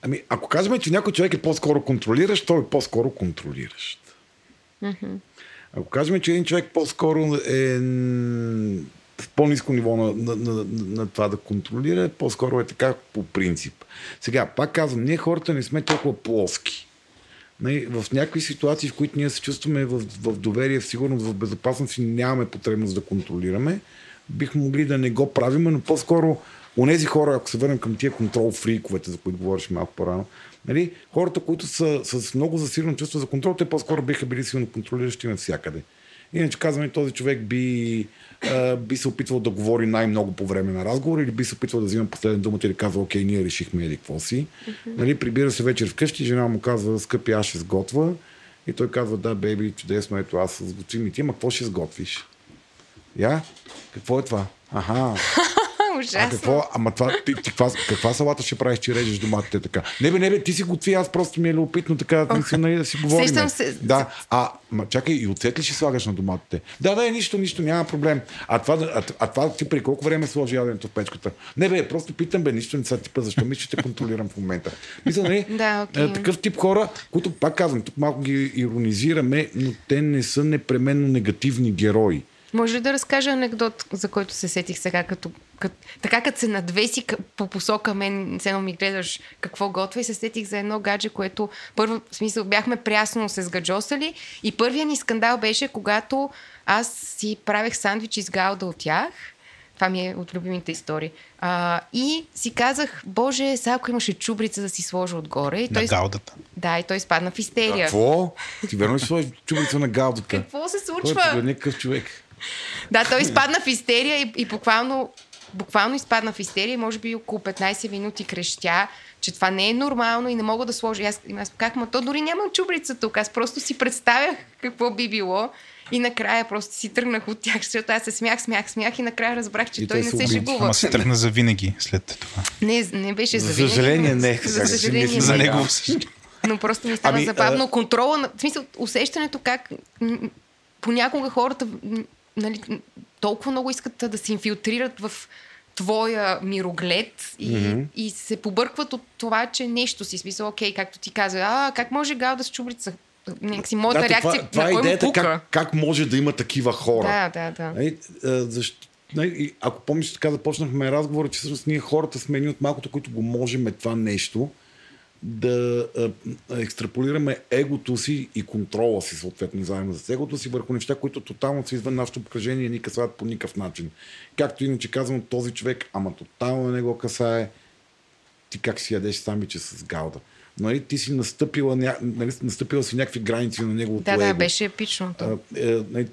Ами, ако казваме, че някой човек е по-скоро контролиращ, той е по-скоро контролиращ. Ако кажем, че един човек по-скоро е в по-низко ниво на, на, на, на, това да контролира, по-скоро е така по принцип. Сега, пак казвам, ние хората не сме толкова плоски. В някакви ситуации, в които ние се чувстваме в, в доверие, в сигурност, в безопасност и нямаме потребност да контролираме, бих могли да не го правим, но по-скоро Онези хора, ако се върнем към тия контрол фриковете, за които говориш малко по-рано, нали, хората, които са с много засилено чувство за контрол, те по-скоро биха били силно контролиращи навсякъде. Иначе казваме, този човек би, а, би се опитвал да говори най-много по време на разговор или би се опитвал да взима последен думата и да казва, окей, ние решихме еди какво си. Mm-hmm. Нали, прибира се вечер вкъщи, жена му казва, скъпи, аз ще сготвя. И той казва, да, бейби, чудесно, ето аз сготвим и ти, ма какво ще сготвиш? Я? Какво е това? Аха. А Ужасно. какво? Ама това, ти, ти, каква, каква салата ще правиш, че режеш доматите така? Не бе, не бе, ти си готви, аз просто ми е любопитно така да си, нали, да си говорим. Сещам се. Да, а, ма, чакай, и оцет ли ще слагаш на доматите? Да, да, нищо, нищо, няма проблем. А това, а, а това ти при колко време сложи яденето в печката? Не бе, просто питам, бе, нищо не са типа, защо ми ще те контролирам в момента. Мисля, нали, Да, окей. е, такъв тип хора, които, пак казвам, тук малко ги иронизираме, но те не са непременно негативни герои. Може ли да разкажа анекдот, за който се сетих сега, като, като така като се надвеси по посока мен, едно ми гледаш какво готвя и се сетих за едно гадже, което първо, в смисъл, бяхме прясно се сгаджосали и първият ни скандал беше, когато аз си правех сандвичи с галда от тях Това ми е от любимите истории. А, и си казах, боже, сега ако имаше чубрица да си сложа отгоре. И На той, гаудата. да, и той изпадна в истерия. Какво? Ти верно ли сложи чубрица на галдата? Какво се случва? е някакъв човек. Да, той изпадна в истерия и, и буквално, буквално изпадна в истерия и може би около 15 минути крещя, че това не е нормално и не мога да сложа. И Аз, и аз как, ма то дори нямам чубрица тук. Аз просто си представях какво би било. И накрая просто си тръгнах от тях, защото аз се смях, смях, смях и накрая разбрах, че И той не се шегува. Ама се тръгна за винаги след това. Не, не беше За за винаги, съжаление, но- не. За съжаление. За Да. него съжаление. Но просто ми стана Ами, забавно. а- Контрола, на, в смисъл, усещането как м, понякога хората нали, толкова много искат да се инфилтрират в твоя мироглед и, Мгм. и се побъркват от това, че нещо си смисъл, окей, както ти каза, а, как може гал да с чубрица? Някакси моята Да, реакция това, това на е му идеята пука? как, как може да има такива хора. Да, да, да. Нали, а, защо, нали, ако помниш, така започнахме разговора, че всъщност ние хората сме едни от малкото, които го можем това нещо, да екстраполираме егото си и контрола си, съответно, заедно с егото си, върху неща, които тотално са извън нашето обкръжение и ни касаят по никакъв начин. Както иначе казвам, този човек, ама тотално не го касае, ти как си ядеш самиче с галда. Нали, ти си настъпила, нали, настъпила си някакви граници на неговото Да, да, его. беше епично. А, е, е,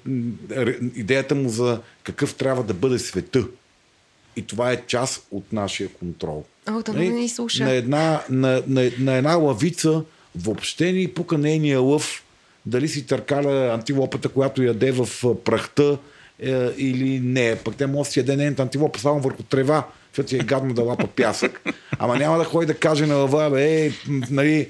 е, идеята му за какъв трябва да бъде света. И това е част от нашия контрол. О, да Нали, не ни слуша. На една, на, на, на една лавица въобще ни пука нейния лъв, дали си търкаля антилопата, която яде в прахта е, или не. Пък те може да си яде нейната антилопа само върху трева, защото си е гадно да лапа пясък. Ама няма да ходи да каже на лъва, бе, е, нали,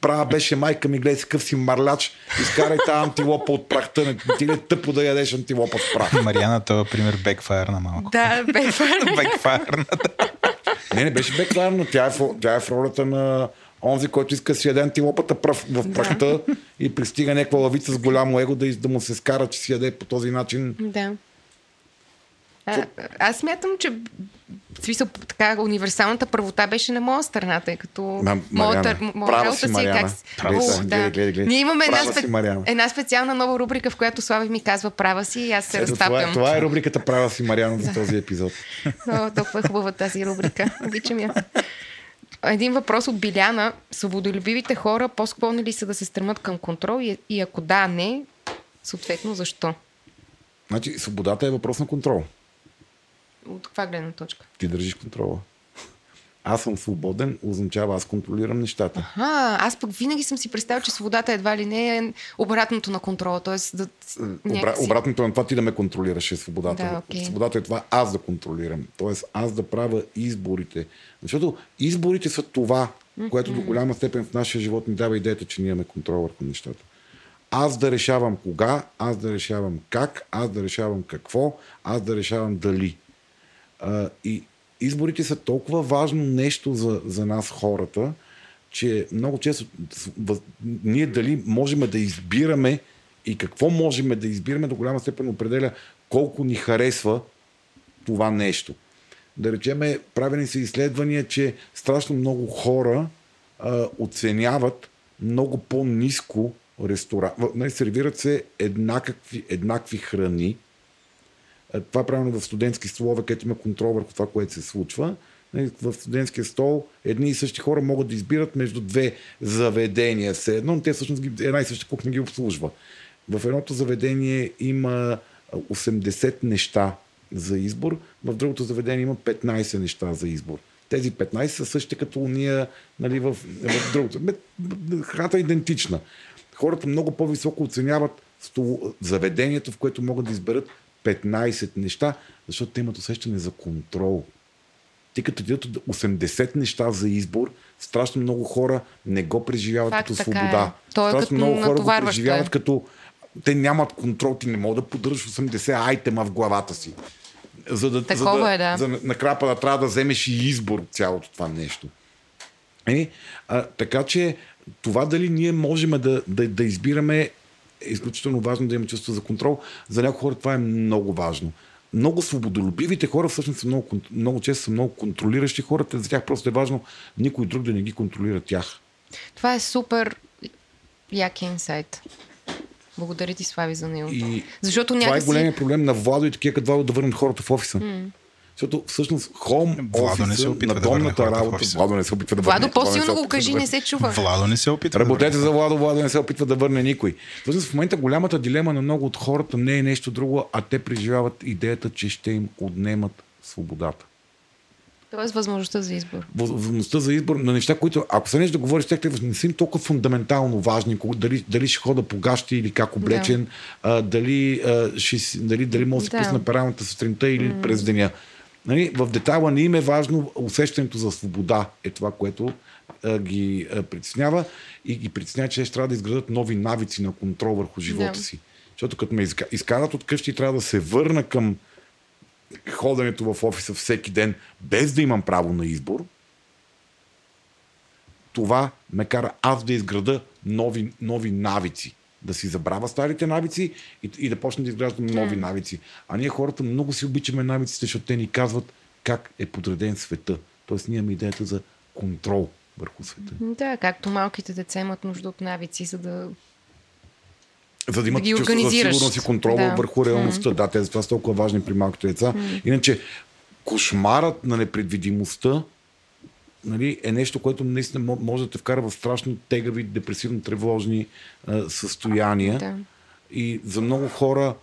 права беше майка ми, гледай си къв си марляч, изкарай тази антилопа от прахта, не ти ли е тъпо да ядеш антилопа с прах. Мариана, това пример бекфайр на малко. Да, бе, Бекфайр. Не, не беше бекларно. Тя е, в, тя е в ролята на онзи, който иска да си яде антилопата пръв, в прахта и пристига някаква лавица с голямо его да, да му се скара, че си яде по този начин. Да. А, аз смятам, че смисъл, така, универсалната правота беше на моя страна, тъй като Ма, моята, Мариана, моя права работа си, си е Мариана. как... Права О, си, да. гледай, гледай, гледай. Ние имаме една, Права си, спе... Мариана. една специална нова рубрика, в която Слави ми казва права си и аз се Ето, това, е, разтапям. това е рубриката Права си Мариана за този епизод. О, толкова е хубава тази рубрика. Обичам я. Един въпрос от Биляна. Свободолюбивите хора по-склонни ли са да се стремат към контрол и, и ако да, не, съответно защо? Значи, свободата е въпрос на контрол. От каква гледна точка? Ти държиш контрола. Аз съм свободен, означава аз контролирам нещата. А, аз пък винаги съм си представил, че свободата едва ли не е обратното на контрола. Тоест да... Обра, някакси- обратното на това ти да ме контролираш е свободата. Да, окей. Свободата е това аз да контролирам. Тоест аз да правя изборите. Защото изборите са това, което до голяма степен в нашия живот ни дава идеята, че ние имаме контрол върху нещата. Аз да решавам кога, аз да решавам как, аз да решавам какво, аз да решавам дали. И изборите са толкова важно нещо за, за нас хората, че много често ние дали можем да избираме и какво можем да избираме, до голяма степен определя колко ни харесва това нещо. Да речеме, правени са изследвания, че страшно много хора а, оценяват много по-низко ресторант. Нали, сервират се еднакви, еднакви храни, това е правилно в студентски столове, където има контрол върху това, което се случва. Нали, В студентския стол едни и същи хора могат да избират между две заведения. Все едно, но те всъщност една и съща кухня ги обслужва. В едното заведение има а, 80 неща за избор, в другото заведение има 15 неща за избор. Тези 15 са същите като уния нали, в, в другото. Храната е идентична. Хората много по-високо оценяват заведението, в което могат да изберат 15 неща, защото те имат усещане за контрол. Ти като дадат 80 неща за избор, страшно много хора не го преживяват Факт, като свобода. е. То е страшно много хора го преживяват е. като те нямат контрол, ти не мога да поддържаш 80 айтема в главата си. За да, Такова за да, е, да. За, накрая да трябва да вземеш и избор от цялото това нещо. Е, а, така че това дали ние можем да, да, да избираме е изключително важно да имаме чувство за контрол. За някои хора това е много важно. Много свободолюбивите хора всъщност са много, много често са много контролиращи хората. За тях просто е важно никой друг да не ги контролира тях. Това е супер як инсайт. Благодаря ти, Слави, за него. И Защото това е някакси... големия проблем на Владо и такива като Владо да върнат хората в офиса. Защото всъщност хом Владо не се опитва да върне хората в работа. Владо не се опитва да върне. Владо по-силно го да кажи, не се чува. Владо не се опитва. да Работете върне. за Владо, Владо не се опитва да върне никой. Всъщност в момента голямата дилема на много от хората не е нещо друго, а те преживяват идеята, че ще им отнемат свободата. Тоест възможността за избор. Възможността за избор на неща, които, ако се нещо да говориш, с тях, те не са им толкова фундаментално важни, дали, дали ще хода по гащи или как облечен, а, дали, а, ще, дали, дали може да си Да. пусна пералната сутринта или mm. през деня. Нали, в детайла не им е важно усещането за свобода е това, което а, ги а, притеснява и ги притеснява, че ще трябва да изградат нови навици на контрол върху живота Да. си. Защото като ме изка- изкарат от къщи, трябва да се върна към ходенето в офиса всеки ден, без да имам право на избор, това ме кара аз да изграда нови, нови навици. Да си забравя старите навици и, и да почна да изграждам нови навици. А ние хората много си обичаме навиците, защото те ни казват как е подреден света. Тоест ние имаме идеята за контрол върху света. Да, както малките деца имат нужда от навици, за да... За да имат ги чувство за сигурност и контрол Да. върху реалността. Да, те затова са толкова важни при малките деца. Иначе, кошмарът на непредвидимостта нали, е нещо, което наистина мо- може да те вкара в страшно тегави, депресивно-тревожни а, състояния. Да. И за много хора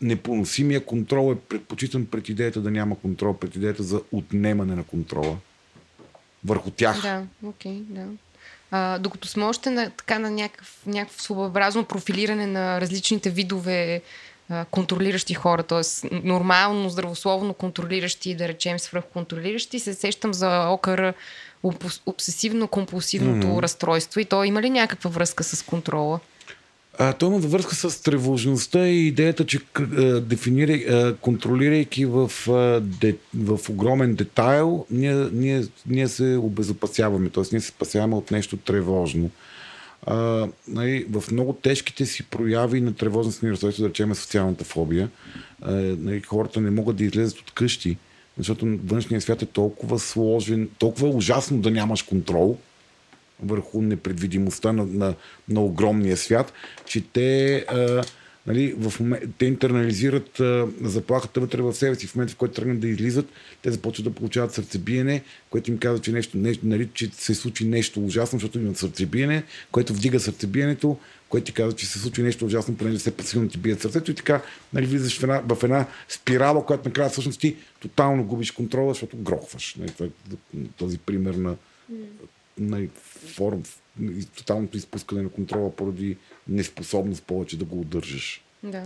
непоносимия контрол е предпочитан пред идеята да няма контрол, пред идеята за отнемане на контрола върху тях. Да, окей, да. А, докато сме още на, така, на някакъв, някакво своеобразно профилиране на различните видове контролиращи хора, т.е. нормално, здравословно контролиращи, да речем свръхконтролиращи, се сещам за окър обсесивно-компулсивното mm-hmm. разстройство и то има ли някаква връзка с контрола? А, той има връзка с тревожността и идеята, че дефинира, контролирайки в, де, в огромен детайл, ние, ние, ние се обезопасяваме, т.е. ние се спасяваме от нещо тревожно. А, нали, в много тежките си прояви на тревожност ни разстройство, да речем социалната фобия, а, нали, хората не могат да излезат от къщи, защото външният свят е толкова сложен, толкова е ужасно да нямаш контрол, върху непредвидимостта на, на, на огромния свят, че те, а, нали, в момент, те интернализират а, заплахата вътре в себе си. В момента, в който тръгнат да излизат, те започват да получават сърцебиене, което им казва, че, нещо, нещо, нали, че се случи нещо ужасно, защото имат сърцебиене, което вдига сърцебиенето, което ти казва, че се случи нещо ужасно, понеже все по-силно ти бият сърцето и така нали, влизаш в една, в една спирала, която накрая всъщност ти тотално губиш контрола, защото грохваш. Нали, е този пример на на форм, тоталното изпускане на контрола поради неспособност повече да го удържаш. Да.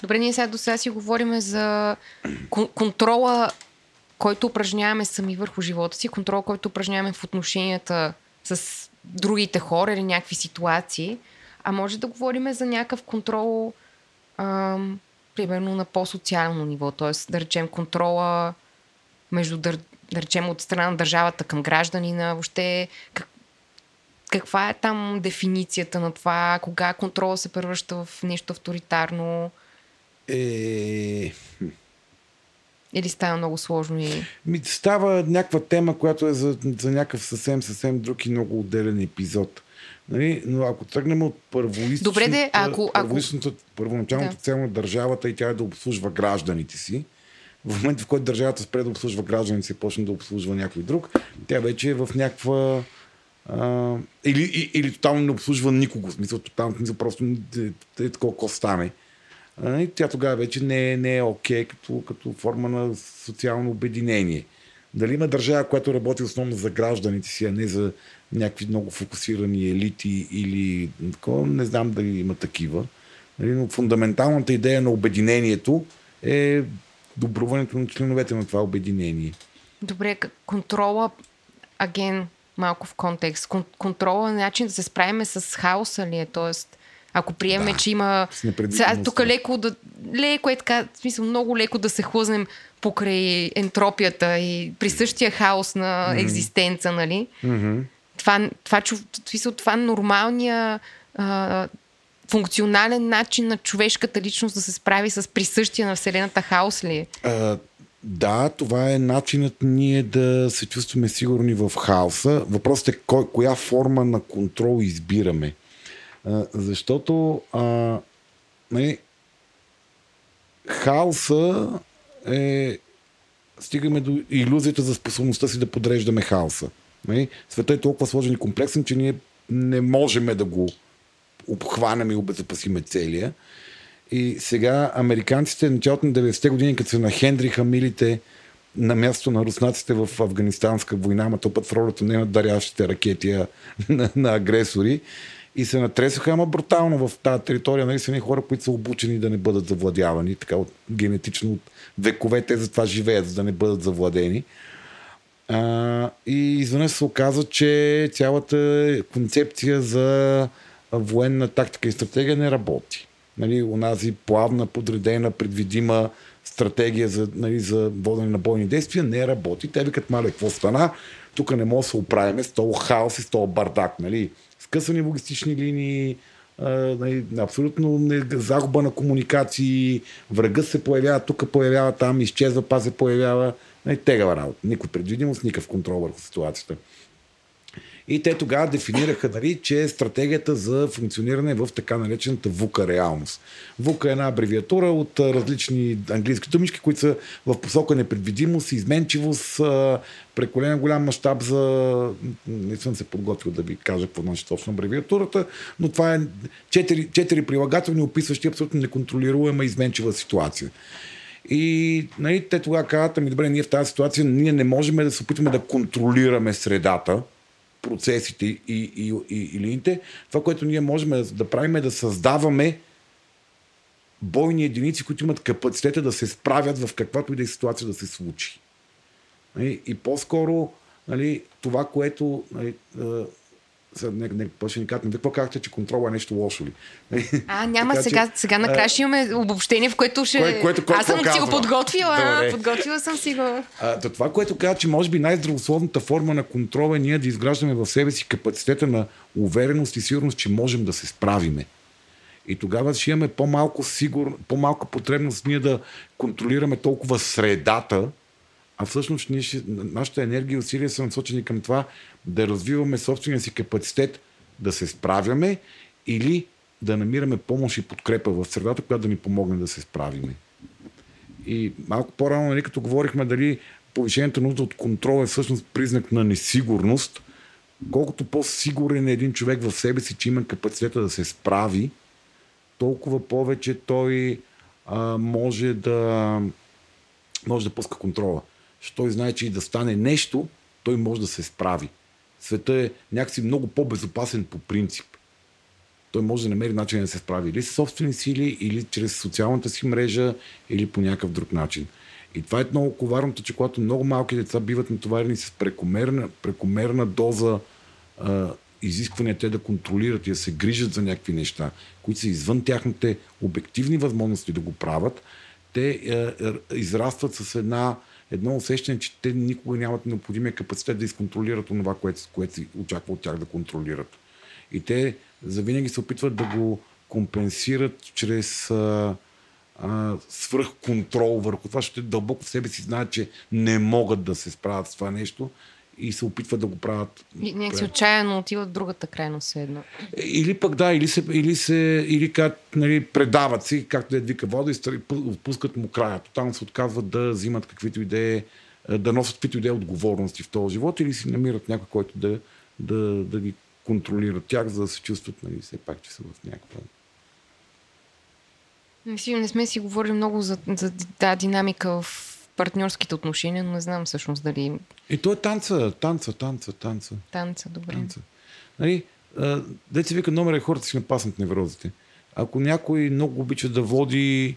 Добре, ние сега до сега си говорим за кон- контрола, който упражняваме сами върху живота си, контрол, който упражняваме в отношенията с другите хора или някакви ситуации. А може да говорим за някакъв контрол, ам, примерно на по-социално ниво, т.е. да речем контрола между. Да речем, от страна на държавата към гражданина, въобще как... каква е там дефиницията на това, кога контрола се превръща в нещо авторитарно Е... или става много сложно и... Ми става някаква тема, която е за, за някакъв съвсем, съвсем друг и много отделен епизод. Нали? Но ако тръгнем от първоисточната, Добре де, ако- ако- първоначалната Да. цел на държавата и тя е да обслужва гражданите си, в момента, в който държавата спре да обслужва гражданите и почне да обслужва някой друг, тя вече е в някаква а, или, и- или тотално не обслужва никого. В смисъл, тотално, смисъл просто е, е стане. И тя тогава вече не, е- не е окей като, като форма на социално обединение. Дали има държава, която работи основно за гражданите си, а не за някакви много фокусирани елити или такова, не знам дали има такива. Нали, но фундаменталната идея на обединението е добруването на членовете на това обединение. Добре, контрола, аген, малко в контекст. Кон- контрола е начин да се справиме с хаоса ли е? Тоест, ако приеме, Да, че има... Сега тук леко да... Леко е така, в смисъл много леко да се хлъзнем покрай ентропията и присъщия хаос на екзистенца, нали? Mm-hmm. Това, това, в смисъл, това нормалния а, функционален начин на човешката личност да се справи с присъщия на Вселената хаос ли е? Да, това е начинът ние да се чувстваме сигурни в хаоса. Въпросът е кой, коя форма на контрол избираме. А, защото а, нали, хаоса е стигаме до иллюзията за способността си да подреждаме хаоса. Нали? Света е толкова сложен и комплексен, че ние не можем да го обхванем и обезопасиме целия. И сега американците, началото на 90-те години, като се нахендриха милите на място на руснаците в афганистанска война, ама то път в ролята на дарящите ракети на, на агресори, и се натресаха, ама брутално в тази територия. Нали са хора, които са обучени да не бъдат завладявани, така от, генетично от векове те затова живеят, за да не бъдат завладени. А, и изведнъж се оказа, че цялата концепция за военна тактика и стратегия не работи. Нали, унази плавна, подредена, предвидима стратегия за, нали, за водене на бойни действия не работи. Те викат, мале, какво стана? Тук не може да се оправиме с този хаос и с този бардак. Нали? Скъсани логистични линии, нали, абсолютно загуба на комуникации, врага се появява, тук появява, там изчезва, па се появява. Нали, тегава работа. Никой предвидимост, никакъв контрол върху ситуацията. И те тогава дефинираха, нали, че стратегията за функциониране е в така наречената ВУКА реалност. ВУКА е една абревиатура от различни английски думички, които са в посока непредвидимост, изменчивост, прекалено голям мащаб за... Не съм се подготвил да ви кажа какво значи точно абревиатурата, но това е четири, четири прилагателни, описващи абсолютно неконтролируема изменчива ситуация. И нали, те тогава казват, ами добре, ние в тази ситуация ние не можем да се опитваме да контролираме средата, процесите и, и, и, и линиите. Това, което ние можем да правим е да създаваме бойни единици, които имат капацитета да се справят в каквато и да е ситуация да се случи. Нали, и по-скоро нали, това, което нали, не, не, ще ни какво казахте, че контрола е нещо лошо ли? А, няма така, сега, че, сега накрая ще имаме обобщение, в което ще... Кое, което, което, Аз съм си го подготвила, Добре. подготвила съм си го. А, то това, което каза, че може би най-здравословната форма на контрола е ние да изграждаме в себе си капацитета на увереност и сигурност, че можем да се справиме. И тогава ще имаме по-малко, сигур, по-малка потребност ние да контролираме толкова средата, а всъщност ние ще, нашата енергия и усилия са насочени към това да развиваме собствения си капацитет да се справяме или да намираме помощ и подкрепа в средата, която да ни помогне да се справиме. И малко по-рано, нали, като говорихме дали повишението нужда от контрол е всъщност признак на несигурност, колкото по-сигурен е един човек в себе си, че има капацитета да се справи, толкова повече той а, може да може да пуска контрола. Що той знае, че и да стане нещо, той може да се справи. Света е някакси много по-безопасен по принцип. Той може да намери начин да се справи или с собствени сили, или чрез социалната си мрежа, или по някакъв друг начин. И това е много коварното, че когато много малки деца биват натоварени с прекомерна, прекомерна доза а, изисквания те да контролират и да се грижат за някакви неща, които са извън тяхните обективни възможности да го правят, те а, израстват с една едно усещане, че те никога нямат необходимия капацитет да изконтролират това, което, което се очаква от тях да контролират. И те завинаги се опитват да го компенсират чрез а, а, свръхконтрол върху това, защото дълбоко в себе си знаят, че не могат да се справят с това нещо и се опитват да го правят. И някакси отчаяно отиват другата крайност едно. Или пък да, или се, или се или как, нали, предават си, както е вика вода и отпускат му края. Тотално се отказват да взимат каквито идеи, да носят каквито идеи отговорности в този живот или си намират някой, който да, да, да ги контролира тях, за да се чувстват, нали, все пак, че са в някаква Мисля, не сме си говорили много за, за тази динамика в партньорските отношения, но не знам всъщност дали... И то е танца, танца, танца, танца. Танца, добре. Танца. Нали, деца вика, номер е хората си напаснат неврозите. Ако някой много обича да води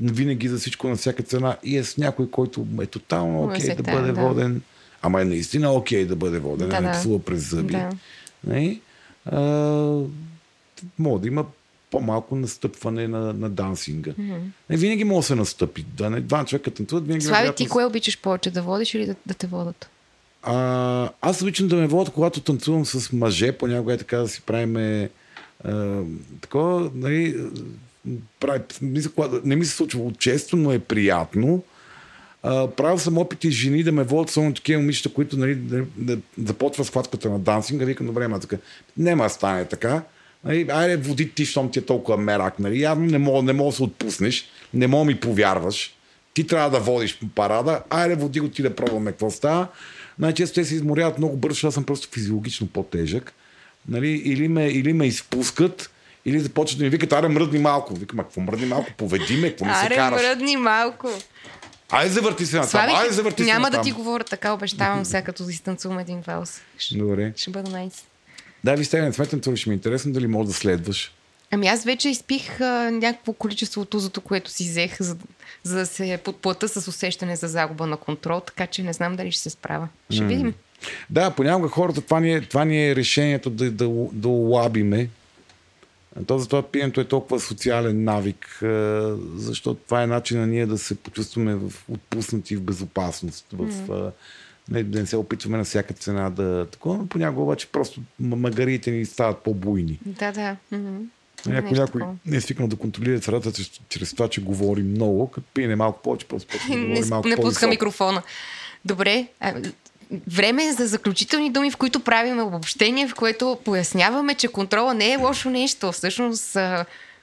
винаги за всичко на всяка цена и е с някой, който е тотално окей okay, да бъде да. воден, ама е наистина окей okay да бъде воден, да, а не псува през зъби. Да. Нали? А, може да има по-малко настъпване на, на дансинга. Mm-hmm. Не винаги може да се настъпи. Да не два човека танцуват, винаги Слави, вероятно... ти кое обичаш повече, да водиш или да, да те водят? А, аз обичам да ме водят, когато танцувам с мъже, понякога е така да си правим такова, нали, прави, не ми се случва често, но е приятно. Uh, правил съм опити жени да ме водят само такива момичета, които нали, да, да, започва схватката на дансинга. Викам, добре, ма така. Нема да стане така. Нали, айде, води ти, щом ти е толкова мерак. Нали? Явно не мога, не мога да се отпуснеш, не мога ми повярваш. ти трябва да водиш парада, айде води го ти да пробваме какво става. Най-често те се изморяват много бързо, аз съм просто физиологично по-тежък. Нали? Или, ме, или ме изпускат, или започват да ми викат, аре мръдни малко. Викам, а какво мръдни малко? Поведи ме, какво ми се Аре, караш? мръдни малко. Айде завърти се на там, Слави, айде завърти се няма да ти говоря така, обещавам сега, като изтанцувам един валс. Ще, Добре. ще бъда найс. Да, ви сте, не сметам, това ще ми е интересно дали мога да следваш. Ами аз вече изпих а, някакво количество от узото, което си взех, за, за да се подплата с усещане за загуба на контрол, така че не знам дали ще се справя. Ще видим. Да, понякога хората, това ни е, това ни е решението да, да, да улабиме. То затова пиенето е толкова социален навик, защото това е начина ние да се почувстваме в, отпуснати в безопасност. В, а, не, не се опитваме на всяка цена да такова, но понякога обаче просто магарите ни стават по-буйни. Да, да. Мгм. Някой, някой не е свикнал да контролира средата чрез, това, че говори много, като пиене малко повече, просто да не, говори малко не пуска микрофона. Добре. Време е за заключителни думи, в които правим обобщение, в което поясняваме, че контрола не е лошо нещо. Всъщност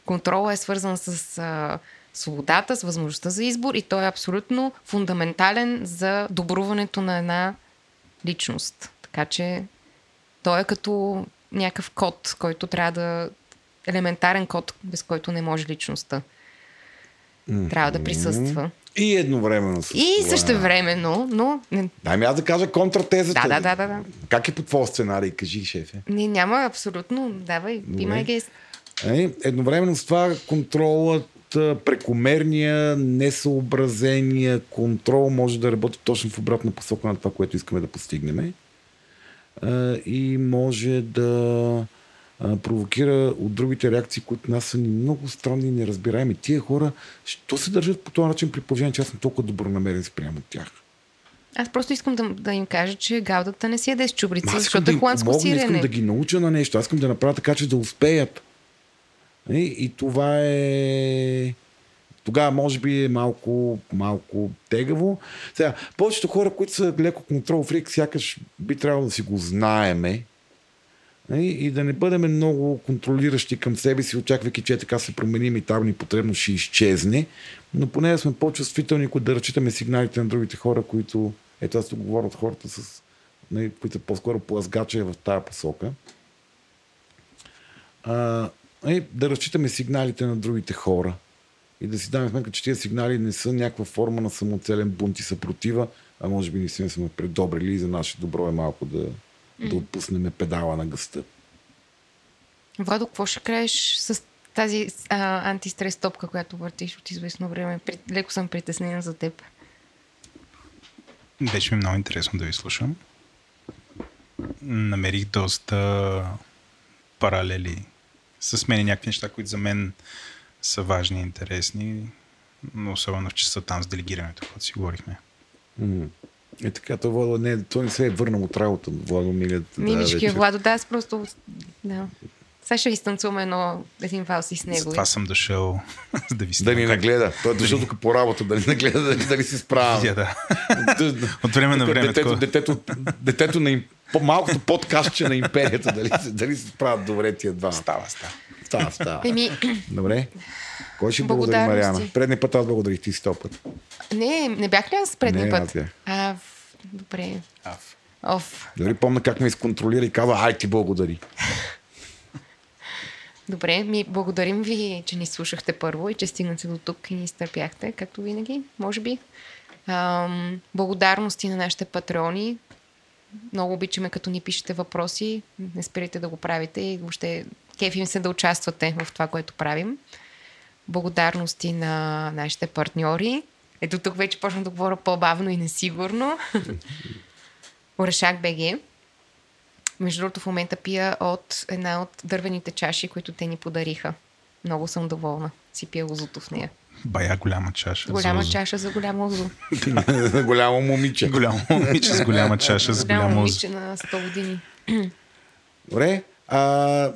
контрола е свързан с свободата, с възможността за избор и той е абсолютно фундаментален за добруването на една личност. Така че той е като някакъв код, който трябва да... елементарен код, без който не може личността. Трябва да присъства. И едновременно с И това- също времено, но Дай ми аз да кажа контратезата. Да, да, да, да, да. Как е по твоя сценарий? Кажи, шефе. не, няма абсолютно. Давай, Добре. имай гест. Е, едновременно с това контролът, прекомерния, несъобразения контрол може да работи точно в обратна посока на това, което искаме да постигнем. И може да провокира от другите реакции, които нас са ни много странни и неразбираеми. Тия хора, що се държат по този начин при положение, че аз съм толкова добронамерен спрямо от тях? Аз просто искам да, да им кажа, че гаудата не си яде с чубрица, аз защото да е холандско помогна, искам сирене. да ги науча на нещо. Аз искам да направя така, че да успеят. И, и това е... Тогава може би е малко, малко тегаво. Сега, повечето хора, които са леко контрол фрик, сякаш би трябвало да си го знаеме. И, и да не бъдем много контролиращи към себе си, очаквайки, че е така се променим и тази ни потребност ще изчезне. Но поне сме по-чувствителни, да разчитаме сигналите на другите хора, които... Ето аз тук говоря от хората, с, нали, които по-скоро плазгача в тази посока. А, да разчитаме сигналите на другите хора. И да си даме сметка, че тези сигнали не са някаква форма на самоцелен бунт и съпротива, а може би наистина сме предобрили и за наше добро е малко да, да отпуснем педала на гъста. Владо, какво ще кажеш с тази а, антистрес топка, която въртиш от известно време? При, леко съм притеснена за теб. Беше ми много интересно да ви слушам. Намерих доста паралели с мен и някакви неща, които за мен са важни и интересни, но особено в частта там с делегирането, когато си говорихме. М. Е така, той, Владо, не, той не се е върнал от работа, Владо Милят. Милички е Владо, да, аз просто... Да. Сега ще изтанцуваме едно, един валс и с него. Затова съм дошъл да ви Да снимам ни как нагледа. Той е дошъл тук по работа, да ни нагледа, дали, дали си справя. видя, да. От време на време. Детето, детето, детето на малкото подкастче на империята, дали, се- дали се справят добре тия два. Става, става. Става, става. Еми, Добре. Кой ще благодари. Мариана? Предния път аз благодарих ти си този път. не, не бях ли аз предния Не, път? А, добре. Аф. Оф. Дори помня как ме изконтролира и каза, ай ти благодари. Добре, ми благодарим ви, че ни слушахте първо и че стигнате до тук и ни изтърпяхте, както винаги, може би. Ам, благодарности на нашите патрони. Много обичаме, като ни пишете въпроси. Не спирайте да го правите и въобще кефим се да участвате в това, което правим. Благодарности на нашите партньори. Ето тук вече почвам да говоря по-бавно и несигурно. Орешак БГ. Между другото, в момента пия от една от дървените чаши, които те ни подариха. Много съм доволна. Си пия лозото в нея. Бая голяма чаша. Голяма за- чаша за голямо лозо. Голямо момиче. Голямо момиче с голяма чаша, с Голямо момиче на 100 години. Добре. А,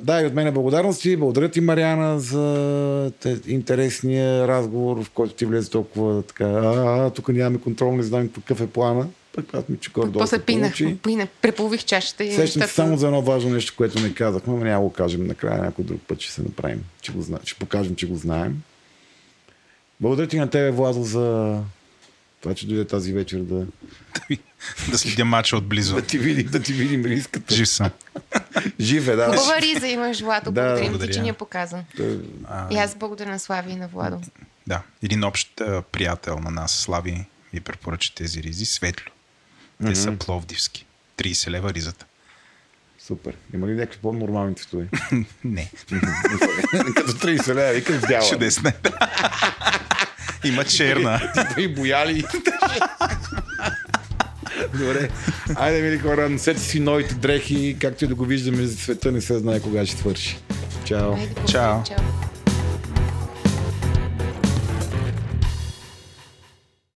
да, и от мен благодарности. Благодаря ти, Мариана, за те, интересния разговор, в който ти влезе толкова така. А, тук нямаме контрол, не знам какъв е плана. Пък аз ми че горе долу После пинах, пинах, преполових чашата и Сещам се само за едно важно нещо, което не казахме, но няма да го кажем накрая, някой друг път ще се направим. Ще, го зна... ще покажем, че го знаем. Благодаря ти на тебе, Владо, за Това, че дойде тази вечер да, да следя мача отблизо. да ти видим, да ти видим риската. Жив съм. Жив е, да. Хубава риза имаш, Владо. Да, Благодарим ти, благодаря. че ни я показа. И аз благодаря на Слави и на Владо. Да, един общ а, приятел на нас, Слави, ми препоръча тези ризи. Светло. Те са пловдивски. 30 лева ризата. Супер. Има ли някакви по-нормални цветове? Не, Като 30 лева, и като бяла. чудесна. Има черна. И бояли. Добре. Айде, мили хора, носете си новите дрехи, както и да го виждаме за света, не се знае кога ще свърши. Чао. Чао. Чао.